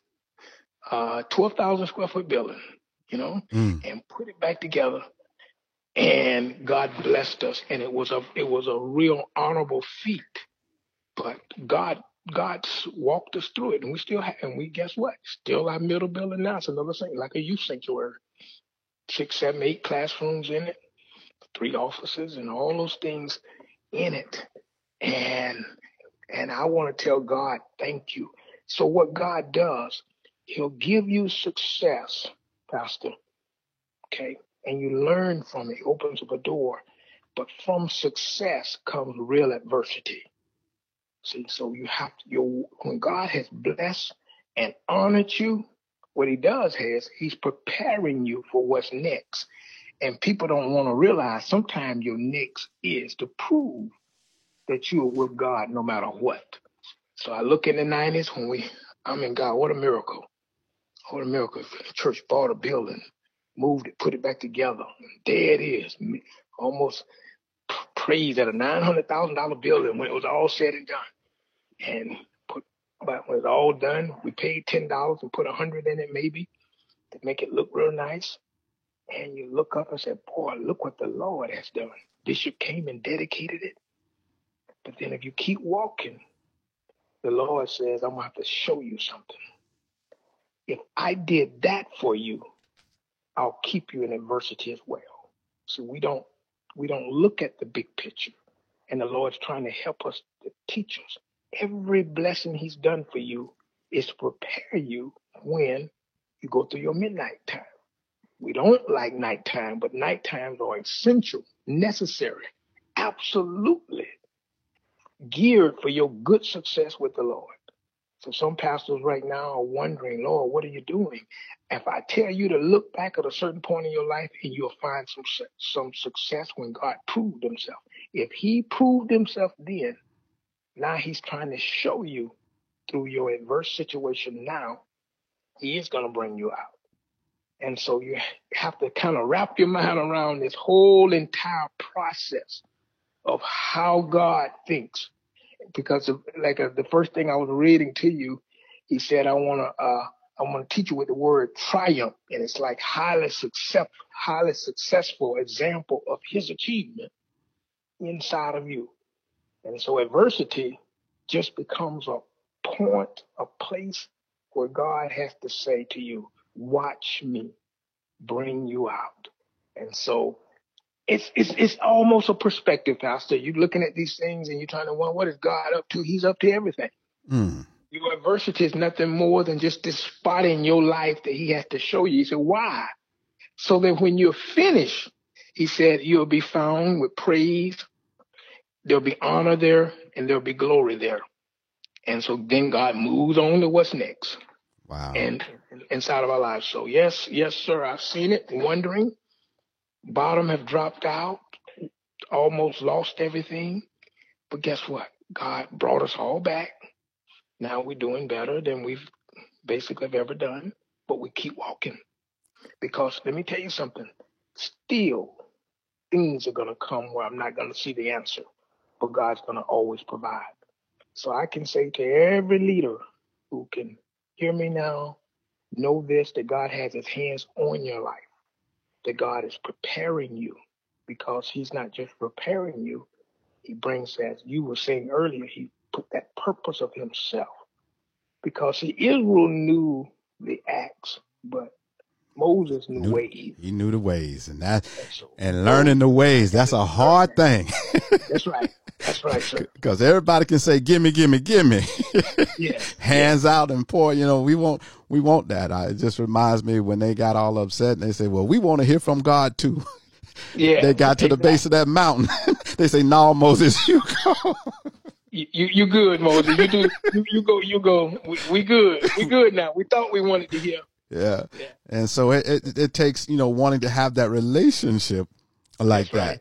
uh, 12,000 square foot building, you know, Mm. and put it back together. And God blessed us. And it was a, it was a real honorable feat, but God God walked us through it, and we still have, and we guess what? Still our middle building now. It's another thing, like a youth sanctuary, six, seven, eight classrooms in it, three offices, and all those things in it. And and I want to tell God, thank you. So what God does, He'll give you success, Pastor. Okay, and you learn from it. Opens up a door, but from success comes real adversity. See, so you have to, you when God has blessed and honored you, what he does is he's preparing you for what's next. And people don't want to realize sometimes your next is to prove that you are with God no matter what. So I look in the 90s when we, I mean, God, what a miracle. What a miracle. The church bought a building, moved it, put it back together. And There it is. Almost praised at a $900,000 building when it was all said and done and put but when it's all done, we paid ten dollars and put a hundred in it maybe to make it look real nice. And you look up and say, Boy, look what the Lord has done. Bishop came and dedicated it. But then if you keep walking, the Lord says, I'm gonna have to show you something. If I did that for you, I'll keep you in adversity as well. So we don't we don't look at the big picture. And the Lord's trying to help us to teach us every blessing he's done for you is to prepare you when you go through your midnight time. We don't like nighttime, but night times are essential, necessary, absolutely geared for your good success with the Lord. So some pastors right now are wondering, Lord, what are you doing? If I tell you to look back at a certain point in your life and you'll find some some success when God proved himself. If he proved himself then, now he's trying to show you through your adverse situation now, he is going to bring you out. And so you have to kind of wrap your mind around this whole entire process of how God thinks. Because of, like uh, the first thing I was reading to you, he said, I want to, uh, I want to teach you with the word triumph. And it's like highly success, highly successful example of his achievement inside of you. And so adversity just becomes a point, a place where God has to say to you, watch me bring you out. And so it's, it's, it's almost a perspective, Pastor. You're looking at these things and you're trying to wonder, what is God up to? He's up to everything. Mm. Your adversity is nothing more than just this spot in your life that he has to show you. He said, why? So that when you're finished, he said, you'll be found with praise, there'll be honor there and there'll be glory there. And so then God moves on to what's next. Wow. And inside of our lives. So yes, yes, sir, I've seen it, wondering. Bottom have dropped out, almost lost everything. But guess what? God brought us all back. Now we're doing better than we've basically ever done, but we keep walking. Because let me tell you something, still things are gonna come where I'm not gonna see the answer but God's going to always provide. So I can say to every leader who can hear me now, know this that God has his hands on your life, that God is preparing you. Because he's not just preparing you, he brings, as you were saying earlier, he put that purpose of himself. Because see, Israel knew the acts, but Moses knew, knew ways. He knew the ways, and that and learning the ways that's a hard thing. that's right. That's right, sir. Because everybody can say, "Gimme, gimme, gimme." yeah. Hands yeah. out and pour. You know, we want we want that. it just reminds me when they got all upset and they say, "Well, we want to hear from God too." Yeah. they got to exactly. the base of that mountain. they say, "No, Moses, you go." You, you good, Moses. You do. You, you go. You go. We, we good. We good now. We thought we wanted to hear. Yeah. yeah. And so it, it, it takes you know wanting to have that relationship like That's that.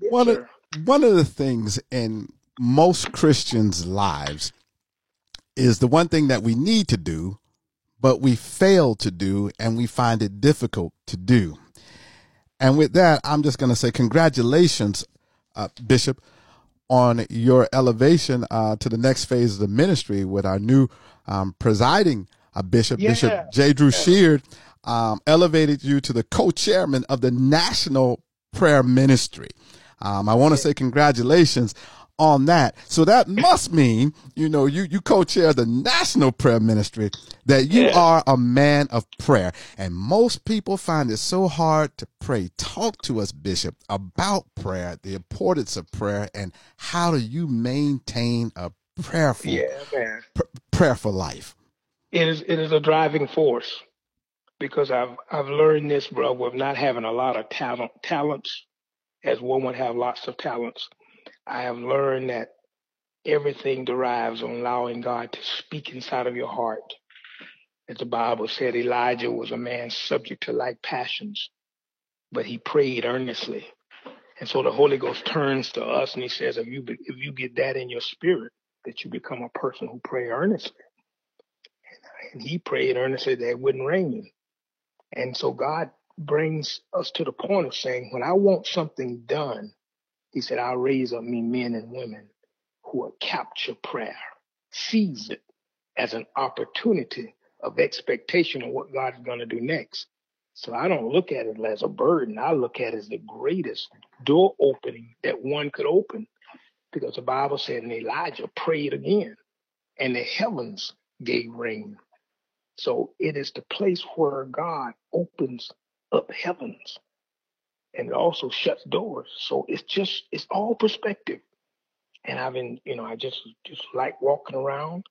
Right. One sir. of one of the things in most Christians' lives is the one thing that we need to do, but we fail to do, and we find it difficult to do. And with that, I'm just going to say congratulations, uh, Bishop, on your elevation uh, to the next phase of the ministry with our new um, presiding uh, bishop, yeah. Bishop J. Drew Sheard, um, elevated you to the co-chairman of the National Prayer Ministry. Um, I want to say congratulations on that. So that must mean, you know, you, you co-chair the National Prayer Ministry, that you yeah. are a man of prayer. And most people find it so hard to pray. Talk to us, Bishop, about prayer, the importance of prayer, and how do you maintain a prayerful, yeah. Pr- prayerful life? It is, it is a driving force because I've, I've learned this, bro, with not having a lot of talent, talents as one would have lots of talents I have learned that everything derives on allowing God to speak inside of your heart. As the Bible said, Elijah was a man subject to like passions, but he prayed earnestly. And so the Holy Ghost turns to us and he says, if you, if you get that in your spirit, that you become a person who pray earnestly. And he prayed earnestly that it wouldn't rain. And so God brings us to the point of saying, when I want something done, he said, I'll raise up me men and women who will capture prayer, seize it as an opportunity of expectation of what God's going to do next. So I don't look at it as a burden. I look at it as the greatest door opening that one could open because the Bible said, and Elijah prayed again and the heavens gave rain. So it is the place where God opens up heavens and it also shuts doors. So it's just it's all perspective. And I've been, you know, I just just like walking around,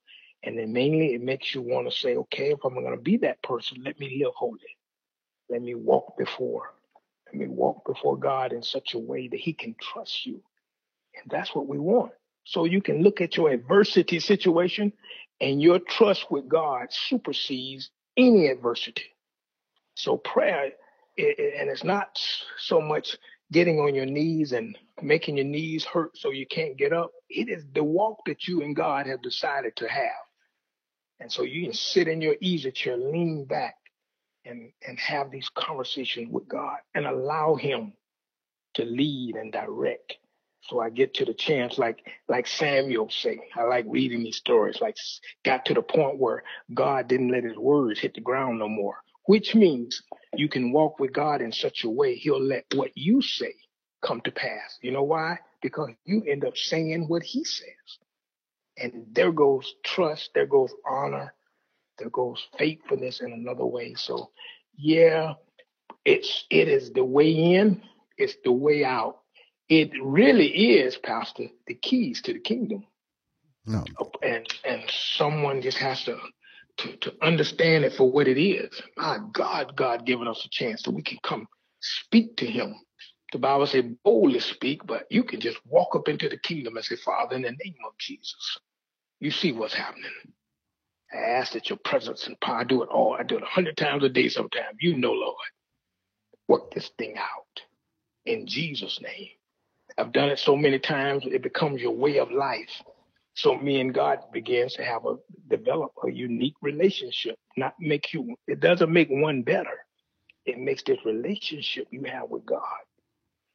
and then mainly it makes you want to say, okay, if I'm going to be that person, let me live holy. Let me walk before. Let me walk before God in such a way that He can trust you, and that's what we want. So you can look at your adversity situation, and your trust with God supersedes any adversity. So prayer it, and it's not so much getting on your knees and making your knees hurt so you can't get up. It is the walk that you and God have decided to have. And so you can sit in your easy chair, lean back, and, and have these conversations with God and allow Him to lead and direct. So I get to the chance, like like Samuel say. I like reading these stories. Like got to the point where God didn't let His words hit the ground no more which means you can walk with God in such a way he'll let what you say come to pass. You know why? Because you end up saying what he says. And there goes trust, there goes honor, there goes faithfulness in another way. So yeah, it's it is the way in, it's the way out. It really is, Pastor, the keys to the kingdom. No. And and someone just has to to, to understand it for what it is. My God, God given us a chance so we can come speak to him. The Bible says boldly speak, but you can just walk up into the kingdom and say, Father, in the name of Jesus, you see what's happening. I ask that your presence and power I do it all. I do it a hundred times a day sometimes. You know, Lord. Work this thing out in Jesus' name. I've done it so many times, it becomes your way of life. So me and God begins to have a develop a unique relationship. Not make you it doesn't make one better. It makes this relationship you have with God.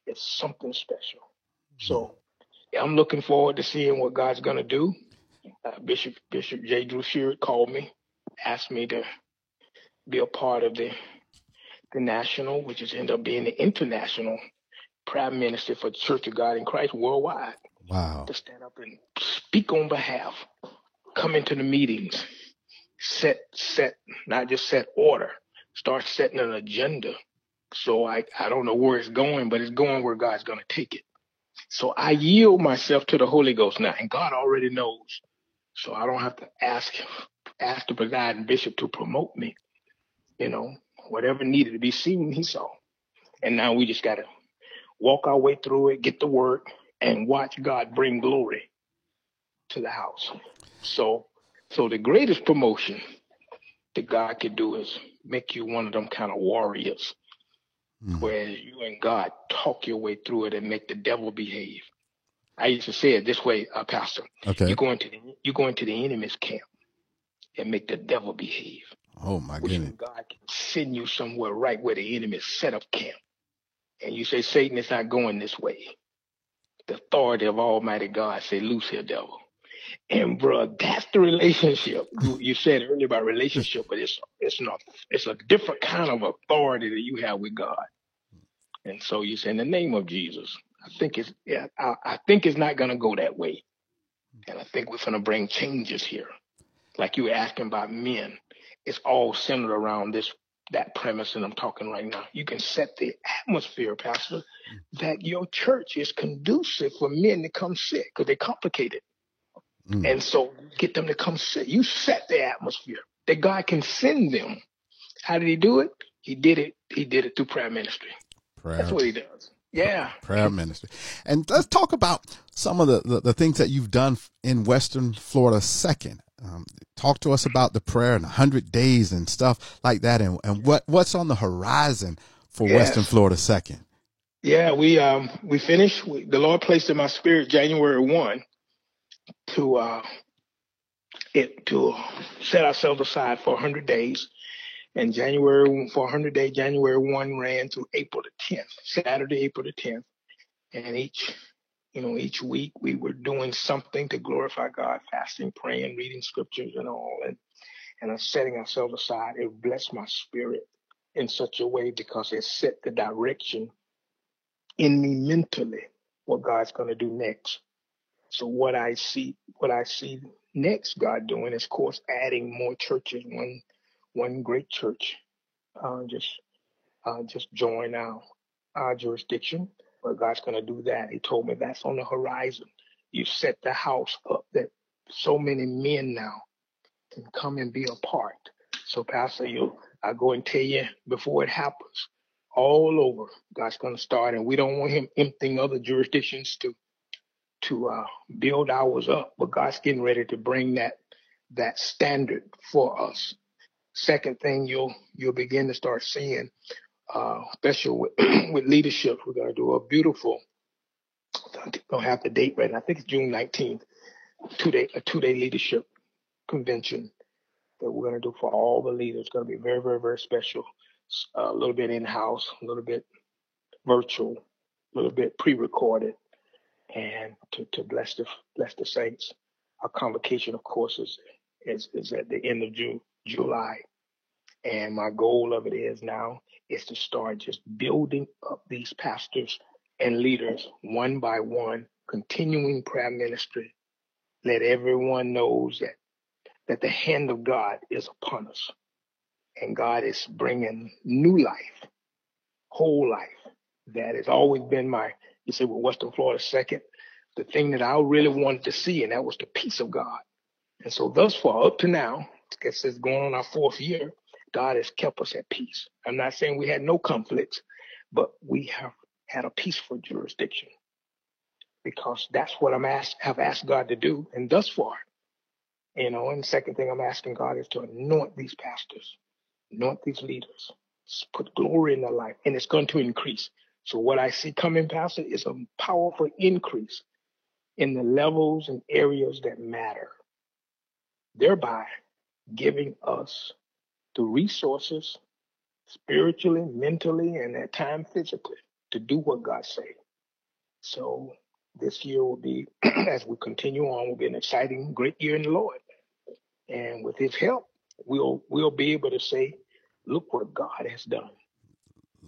It's something special. So I'm looking forward to seeing what God's gonna do. Uh, Bishop Bishop J. Drew Sheard called me, asked me to be a part of the the national, which has ended up being the international prime minister for the Church of God in Christ worldwide. Wow. To stand up and speak on behalf, come into the meetings, set, set, not just set order, start setting an agenda. So I, I don't know where it's going, but it's going where God's going to take it. So I yield myself to the Holy Ghost now, and God already knows. So I don't have to ask ask the presiding bishop to promote me. You know, whatever needed to be seen, he saw. And now we just got to walk our way through it, get the work, and watch God bring glory to the house. So, so the greatest promotion that God could do is make you one of them kind of warriors, mm. where you and God talk your way through it and make the devil behave. I used to say it this way, uh, Pastor. Okay. You go into the you go into the enemy's camp and make the devil behave. Oh my goodness. God can send you somewhere right where the enemy set up camp. And you say, Satan is not going this way. The authority of Almighty God say, loose here, devil. And bro, that's the relationship. You, you said earlier about relationship, but it's it's not it's a different kind of authority that you have with God. And so you say, in the name of Jesus, I think it's yeah, I, I think it's not gonna go that way. And I think we're gonna bring changes here. Like you were asking about men it's all centered around this that premise and I'm talking right now. You can set the atmosphere, Pastor, that your church is conducive for men to come sit because they're complicated. Mm. And so get them to come sit. You set the atmosphere that God can send them. How did he do it? He did it. He did it through prayer ministry. Prayer. That's what he does. Yeah. Prayer ministry. And let's talk about some of the, the, the things that you've done in Western Florida second. Um, talk to us about the prayer and 100 days and stuff like that and, and what, what's on the horizon for yes. Western Florida second. Yeah, we um we finished. We, the Lord placed in my spirit January one to uh it to set ourselves aside for 100 days. And January for 100 day January one ran through April the 10th, Saturday April the 10th, and each you know, each week we were doing something to glorify God, fasting, praying, reading scriptures and all, and and us setting ourselves aside. It blessed my spirit in such a way because it set the direction in me mentally what God's going to do next. So what I see, what I see next God doing is, of course, adding more churches. One, one great church, uh, just, uh, just join our, our jurisdiction but God's going to do that. He told me that's on the horizon. You set the house up that so many men now can come and be a part. So, Pastor, you, I go and tell you before it happens, all over, God's going to start, and we don't want Him emptying other jurisdictions to to uh, build ours up. But God's getting ready to bring that that standard for us. Second thing you'll you'll begin to start seeing uh, special with, with leadership. We're to do a beautiful, I don't have the date right now. I think it's June 19th, two day, a two day leadership convention that we're to do for all the leaders. It's to be very, very, very special. Uh, a little bit in house, a little bit virtual, a little bit pre recorded, and to, to bless the bless the saints. Our convocation, of course, is is, is at the end of June, July. And my goal of it is now is to start just building up these pastors and leaders one by one, continuing prayer ministry. Let everyone knows that that the hand of God is upon us, and God is bringing new life, whole life. That has always been my. You say, well, Western Florida second. The thing that I really wanted to see, and that was the peace of God. And so, thus far, up to now, I guess it's going on our fourth year. God has kept us at peace. I'm not saying we had no conflicts, but we have had a peaceful jurisdiction because that's what I'm asked, have asked God to do. And thus far, you know, and second thing I'm asking God is to anoint these pastors, anoint these leaders, put glory in their life, and it's going to increase. So what I see coming, Pastor, is a powerful increase in the levels and areas that matter, thereby giving us the resources spiritually, mentally, and at times physically to do what God said. So this year will be, as we continue on, will be an exciting, great year in the Lord. And with His help, we'll we'll be able to say, "Look what God has done."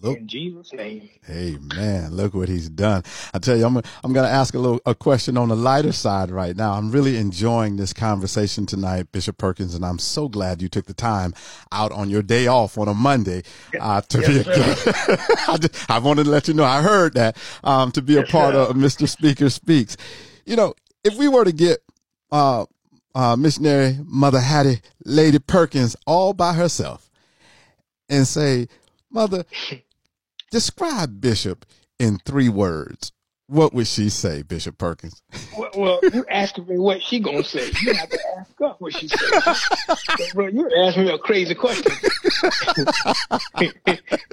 Look, in Jesus' name. Amen. Look what he's done. I tell you, I'm, I'm going to ask a little, a question on the lighter side right now. I'm really enjoying this conversation tonight, Bishop Perkins, and I'm so glad you took the time out on your day off on a Monday, uh, to yes, be, I, just, I wanted to let you know I heard that, um, to be yes, a part sir. of Mr. Speaker Speaks. You know, if we were to get, uh, uh, missionary Mother Hattie, Lady Perkins all by herself and say, Mother, describe Bishop in three words. What would she say, Bishop Perkins? Well, well you asking me what she gonna say. You have to ask her what she says. bro, you're asking me a crazy question.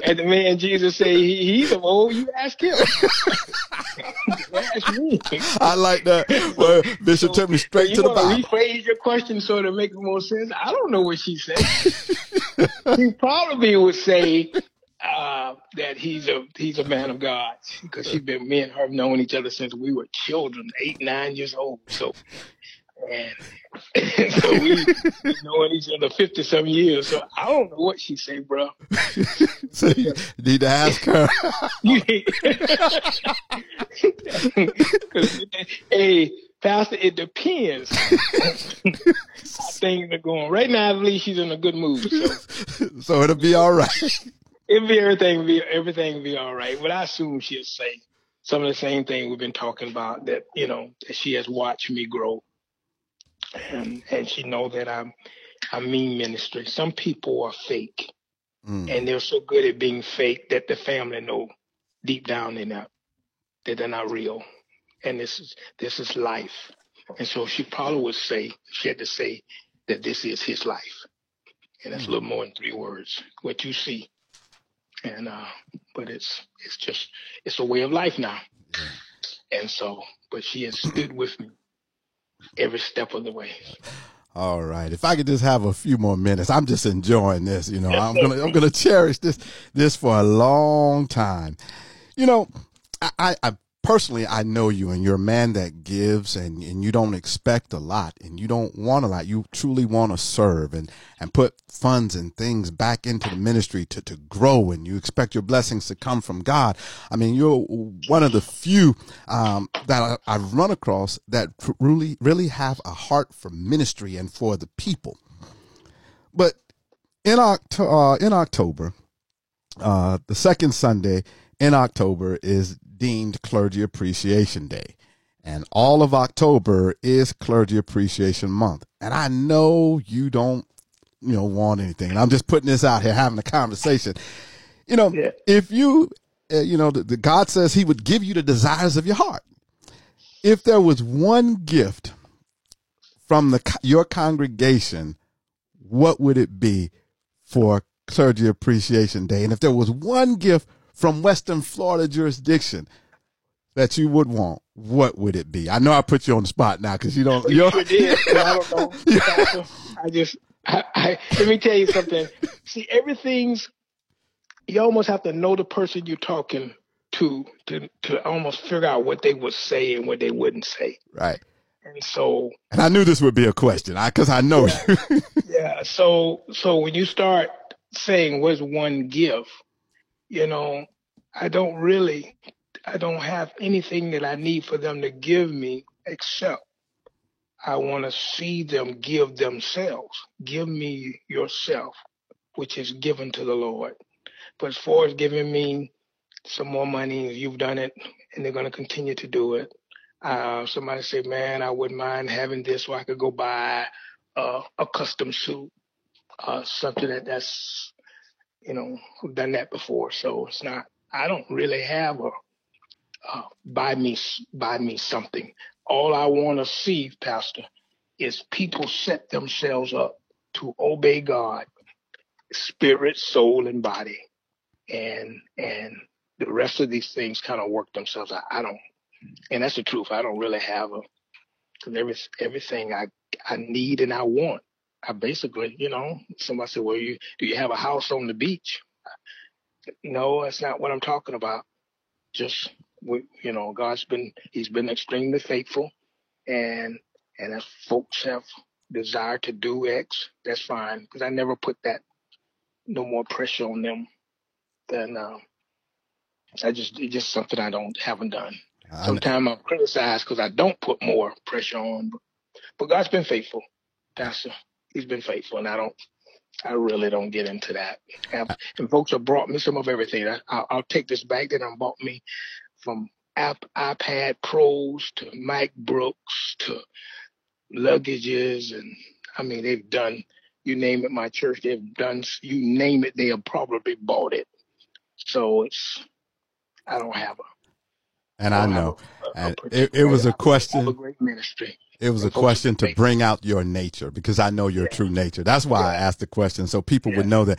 and the man Jesus say he, he's of old, you ask him. ask me. I like that. Well, Bishop so, took me straight to the Bible. Rephrase your question so to make more sense. I don't know what she said. he probably would say, uh, that he's a he's a man of God because she's been me and her have known each other since we were children, eight nine years old. So and, and so we been knowing each other fifty some years. So I don't know what she say, bro. so you need to ask her. hey, Pastor, it depends. things are going right now. At least she's in a good mood. So, so it'll be all right it'll be everything. Be everything will be all right. But I assume she'll say some of the same thing we've been talking about. That you know that she has watched me grow, and and she know that I'm I mean ministry. Some people are fake, mm. and they're so good at being fake that the family know deep down in that that they're not real, and this is this is life. And so she probably would say she had to say that this is his life, and that's mm. a little more than three words. What you see and uh, but it's it's just it's a way of life now. And so, but she has stood with me every step of the way. All right. If I could just have a few more minutes, I'm just enjoying this. You know, I'm gonna I'm gonna cherish this this for a long time. You know, I, I personally, I know you and you're a man that gives and, and you don't expect a lot and you don't want a lot. You truly want to serve and, and put funds and things back into the ministry to, to grow and you expect your blessings to come from God. I mean, you're one of the few, um, that I, have run across that really, really have a heart for ministry and for the people. But in, Oct- uh, in October, uh, the second Sunday in October is deemed Clergy Appreciation Day. And all of October is Clergy Appreciation Month. And I know you don't, you know, want anything. And I'm just putting this out here, having a conversation. You know, yeah. if you, uh, you know, the, the God says He would give you the desires of your heart. If there was one gift from the your congregation, what would it be for Clergy Appreciation Day? And if there was one gift from Western Florida jurisdiction that you would want, what would it be? I know I put you on the spot now because you don't. You did. I don't know. I just, I, I, let me tell you something. See, everything's. You almost have to know the person you're talking to to to almost figure out what they would say and what they wouldn't say. Right. And so. And I knew this would be a question, because I, I know yeah, you. yeah. So so when you start saying what's one gift, you know, I don't really, I don't have anything that I need for them to give me except I want to see them give themselves. Give me yourself, which is given to the Lord. But as far as giving me some more money, you've done it, and they're going to continue to do it. Uh, somebody said, "Man, I wouldn't mind having this, so I could go buy uh, a custom suit, uh, something that that's you know, done that before. So it's not, I don't really have a, uh, buy me, buy me something. All I want to see, Pastor, is people set themselves up to obey God, spirit, soul, and body. And, and the rest of these things kind of work themselves out. I don't, and that's the truth. I don't really have a, cause every, everything I, I need and I want I basically, you know, somebody said, well, you, do you have a house on the beach? No, that's not what I'm talking about. Just, you know, God's been, he's been extremely faithful. And, and if folks have desire to do X, that's fine. Cause I never put that, no more pressure on them than, uh, I just it's just something I don't haven't done. Sometimes I'm criticized because I don't put more pressure on, but, but God's been faithful, Pastor. He's been faithful, and I don't. I really don't get into that. And folks have brought me some of everything. I, will take this bag that I bought me from app, iPad Pros to MacBooks to luggages, and I mean they've done. You name it, my church. They've done. You name it, they have probably bought it. So it's. I don't have a and oh, I, know. and it, it was a question. A great ministry. It was a question to bring out your nature because I know your yeah. true nature. That's why yeah. I asked the question so people yeah. would know that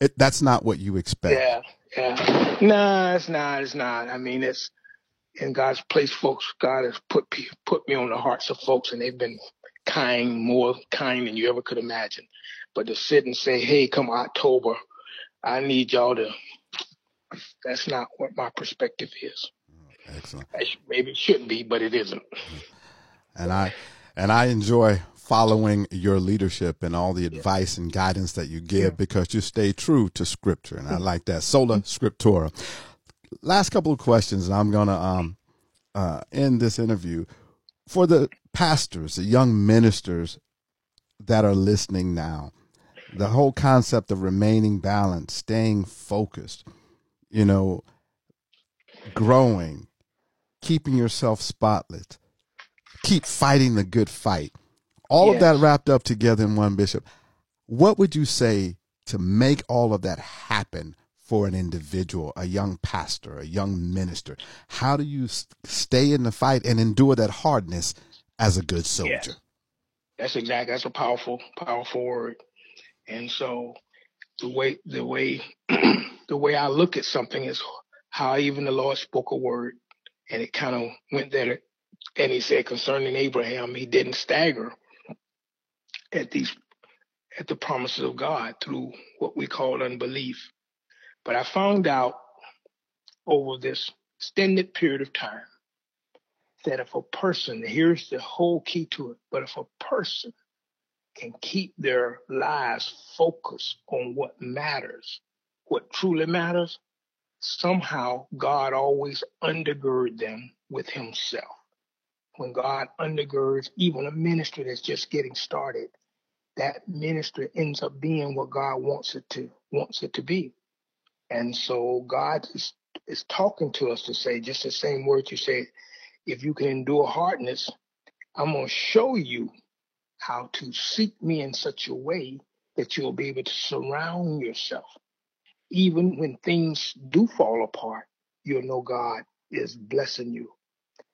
it, that's not what you expect. Yeah, yeah. No, it's not. It's not. I mean, it's in God's place, folks. God has put put me on the hearts of folks, and they've been kind, more kind than you ever could imagine. But to sit and say, "Hey, come October, I need y'all to," that's not what my perspective is. Excellent. Maybe it shouldn't be, but it isn't. And I and I enjoy following your leadership and all the advice and guidance that you give yeah. because you stay true to scripture and I like that sola scriptura. Last couple of questions and I'm going to um uh end this interview for the pastors, the young ministers that are listening now. The whole concept of remaining balanced, staying focused, you know, growing, keeping yourself spotless, keep fighting the good fight. All yes. of that wrapped up together in one bishop. What would you say to make all of that happen for an individual, a young pastor, a young minister? How do you stay in the fight and endure that hardness as a good soldier? That's exactly that's a powerful, powerful word. And so the way the way the way I look at something is how even the Lord spoke a word and it kind of went there. And he said concerning Abraham, he didn't stagger at these at the promises of God through what we call unbelief. But I found out over this extended period of time that if a person, here's the whole key to it, but if a person can keep their lives focused on what matters, what truly matters, somehow God always undergird them with himself. When God undergirds even a ministry that's just getting started, that ministry ends up being what God wants it to wants it to be. And so God is, is talking to us to say just the same words you said, if you can endure hardness, I'm going to show you how to seek me in such a way that you'll be able to surround yourself even when things do fall apart, you'll know God is blessing you.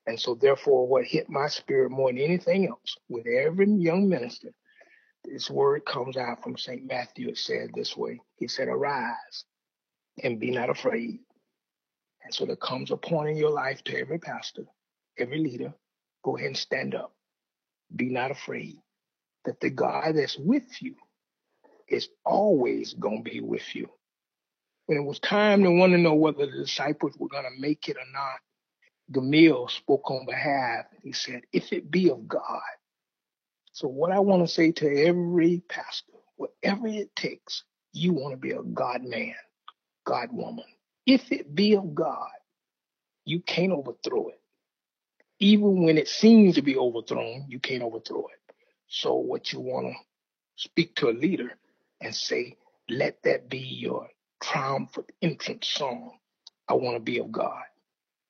And so, therefore, what hit my spirit more than anything else, with every young minister, this word comes out from St. Matthew. It said this way He said, Arise and be not afraid. And so, there comes a point in your life to every pastor, every leader, go ahead and stand up. Be not afraid that the God that's with you is always going to be with you when it was time to want to know whether the disciples were going to make it or not, Gamaliel spoke on behalf. He said, if it be of God. So what I want to say to every pastor, whatever it takes, you want to be a God man, God woman. If it be of God, you can't overthrow it. Even when it seems to be overthrown, you can't overthrow it. So what you want to speak to a leader and say, let that be your triumphant entrance song. I want to be of God.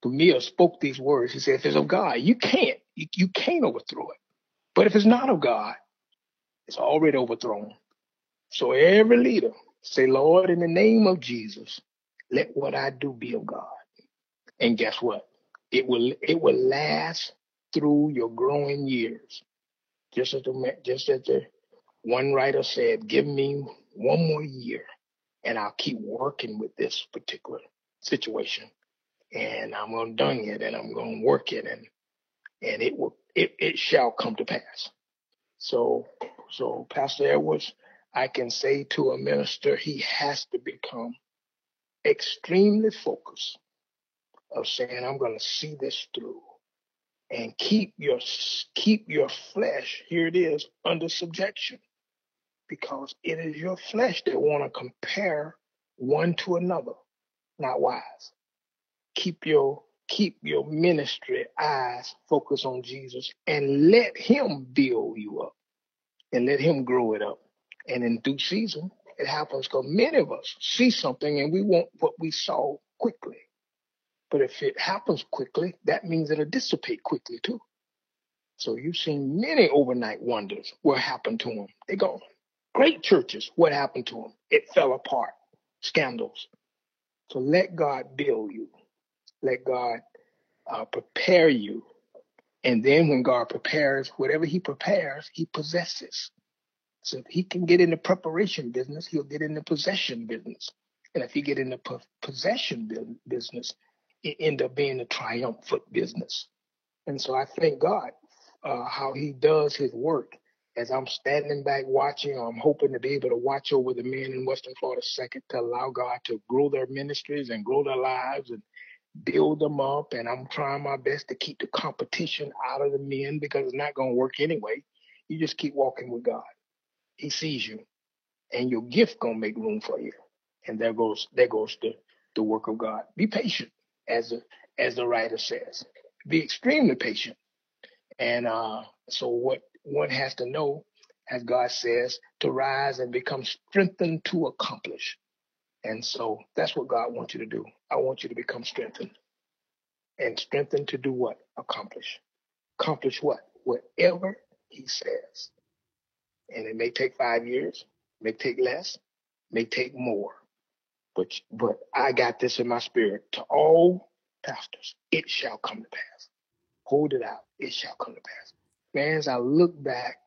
Gamaliel spoke these words. He said, if it's of God, you can't. You, you can't overthrow it. But if it's not of God, it's already overthrown. So every leader say, Lord, in the name of Jesus, let what I do be of God. And guess what? It will it will last through your growing years. Just as the just as the one writer said, give me one more year and I'll keep working with this particular situation. And I'm dung it and I'm gonna work it and and it will it, it shall come to pass. So so Pastor Edwards, I can say to a minister he has to become extremely focused of saying I'm gonna see this through and keep your keep your flesh here it is under subjection because it is your flesh that want to compare one to another. Not wise. keep your keep your ministry eyes focused on Jesus and let him build you up and let him grow it up. And in due season, it happens because many of us see something and we want what we saw quickly. But if it happens quickly, that means it'll dissipate quickly too. So you've seen many overnight wonders. What happened to them? They gone. Great churches. What happened to them? It fell apart. Scandals. So let God build you. Let God uh, prepare you. And then when God prepares, whatever he prepares, he possesses. So if he can get in the preparation business, he'll get in the possession business. And if he get in the po- possession business, it end up being a triumphant business. And so I thank God uh, how he does his work. As I'm standing back watching, I'm hoping to be able to watch over the men in Western Florida second to allow God to grow their ministries and grow their lives and build them up. And I'm trying my best to keep the competition out of the men because it's not going to work anyway. You just keep walking with God. He sees you, and your gift gonna make room for you. And there goes there goes the the work of God. Be patient, as the as the writer says. Be extremely patient. And uh, so what one has to know, as God says, to rise and become strengthened to accomplish. And so that's what God wants you to do. I want you to become strengthened. And strengthened to do what? Accomplish. Accomplish what? Whatever he says. And it may take five years, may take less, may take more. But but I got this in my spirit. To all pastors, it shall come to pass. Hold it out. It shall come to pass. Man, as I look back,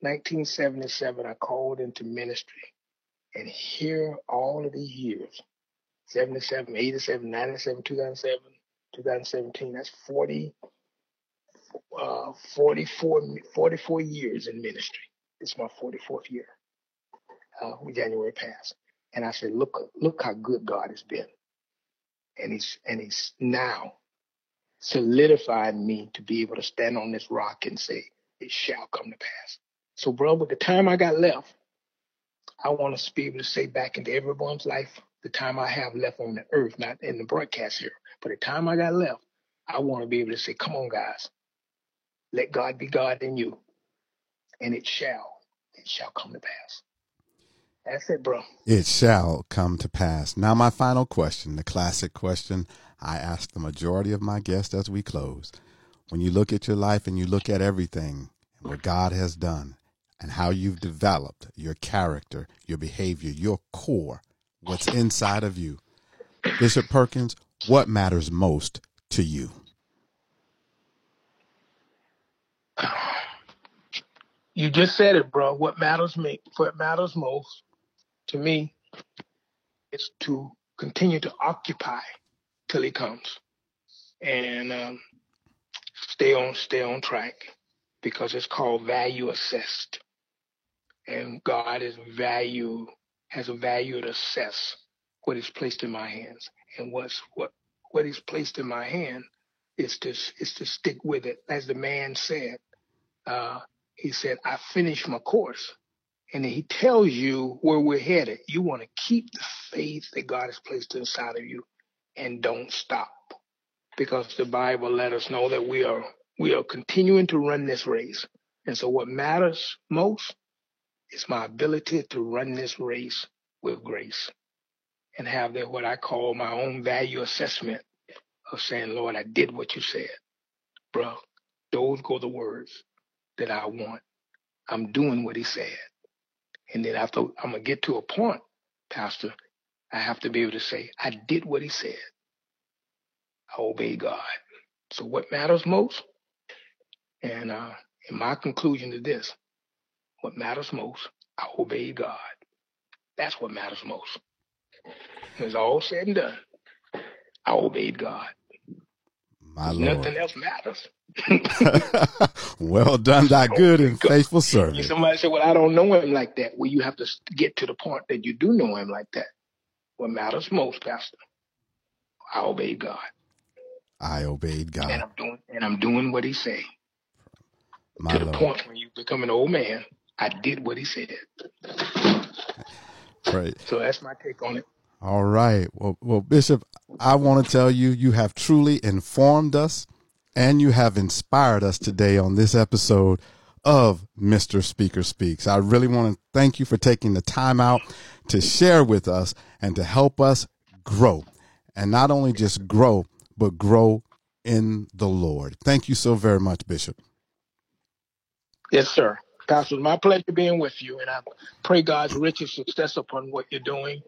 1977, I called into ministry. And here all of these years, 77, 87, 97, 2007, 2017, that's 40, uh, 44, 44 years in ministry. It's my 44th year. Uh, January passed, and I said, "Look, look how good God has been." And he's and he's now solidified me to be able to stand on this rock and say, "It shall come to pass." So, bro, with the time I got left, I want to be able to say back into everyone's life the time I have left on the earth, not in the broadcast here, but the time I got left, I want to be able to say, "Come on, guys, let God be God in you." and it shall, it shall come to pass. That's it, bro. It shall come to pass. Now, my final question, the classic question I ask the majority of my guests as we close. When you look at your life and you look at everything and what God has done and how you've developed your character, your behavior, your core, what's inside of you, Bishop Perkins, what matters most to you? You just said it, bro. What matters me, what matters most to me, is to continue to occupy till he comes, and um, stay on, stay on track, because it's called value assessed, and God is value has a value to assess what is placed in my hands, and what's what what is placed in my hand is to is to stick with it, as the man said. Uh, he said, I finished my course. And he tells you where we're headed. You want to keep the faith that God has placed inside of you and don't stop. Because the Bible let us know that we are we are continuing to run this race. And so what matters most is my ability to run this race with grace and have that what I call my own value assessment of saying, Lord, I did what you said. Bro, those go the words that I want. I'm doing what he said. And then after I'm gonna get to a point, Pastor, I have to be able to say, I did what he said. I obey God. So what matters most? And uh, in my conclusion to this, what matters most, I obey God. That's what matters most. It's all said and done, I obeyed God. My Lord. Nothing else matters. well done, thy good and faithful servant. Somebody said, Well, I don't know him like that. Well, you have to get to the point that you do know him like that. What matters most, Pastor, I obeyed God. I obeyed God. And I'm doing and I'm doing what he said. My to Lord. the point when you become an old man, I did what he said. Right. So that's my take on it. All right. Well, well, Bishop, I want to tell you, you have truly informed us and you have inspired us today on this episode of Mr. Speaker Speaks. I really want to thank you for taking the time out to share with us and to help us grow. And not only just grow, but grow in the Lord. Thank you so very much, Bishop. Yes, sir. Pastor, my pleasure being with you, and I pray God's richest success upon what you're doing.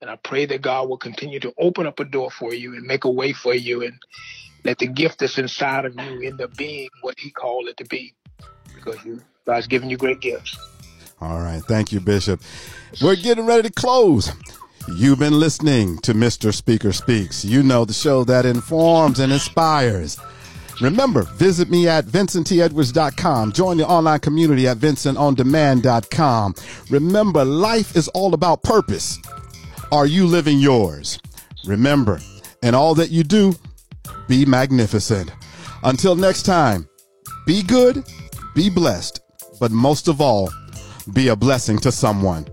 And I pray that God will continue to open up a door for you and make a way for you and let the gift that's inside of you end up being what He called it to be because you, God's given you great gifts. All right. Thank you, Bishop. We're getting ready to close. You've been listening to Mr. Speaker Speaks. You know the show that informs and inspires. Remember, visit me at vincenttedwards.com. Join the online community at vincentondemand.com. Remember, life is all about purpose. Are you living yours? Remember, in all that you do, be magnificent. Until next time, be good, be blessed, but most of all, be a blessing to someone.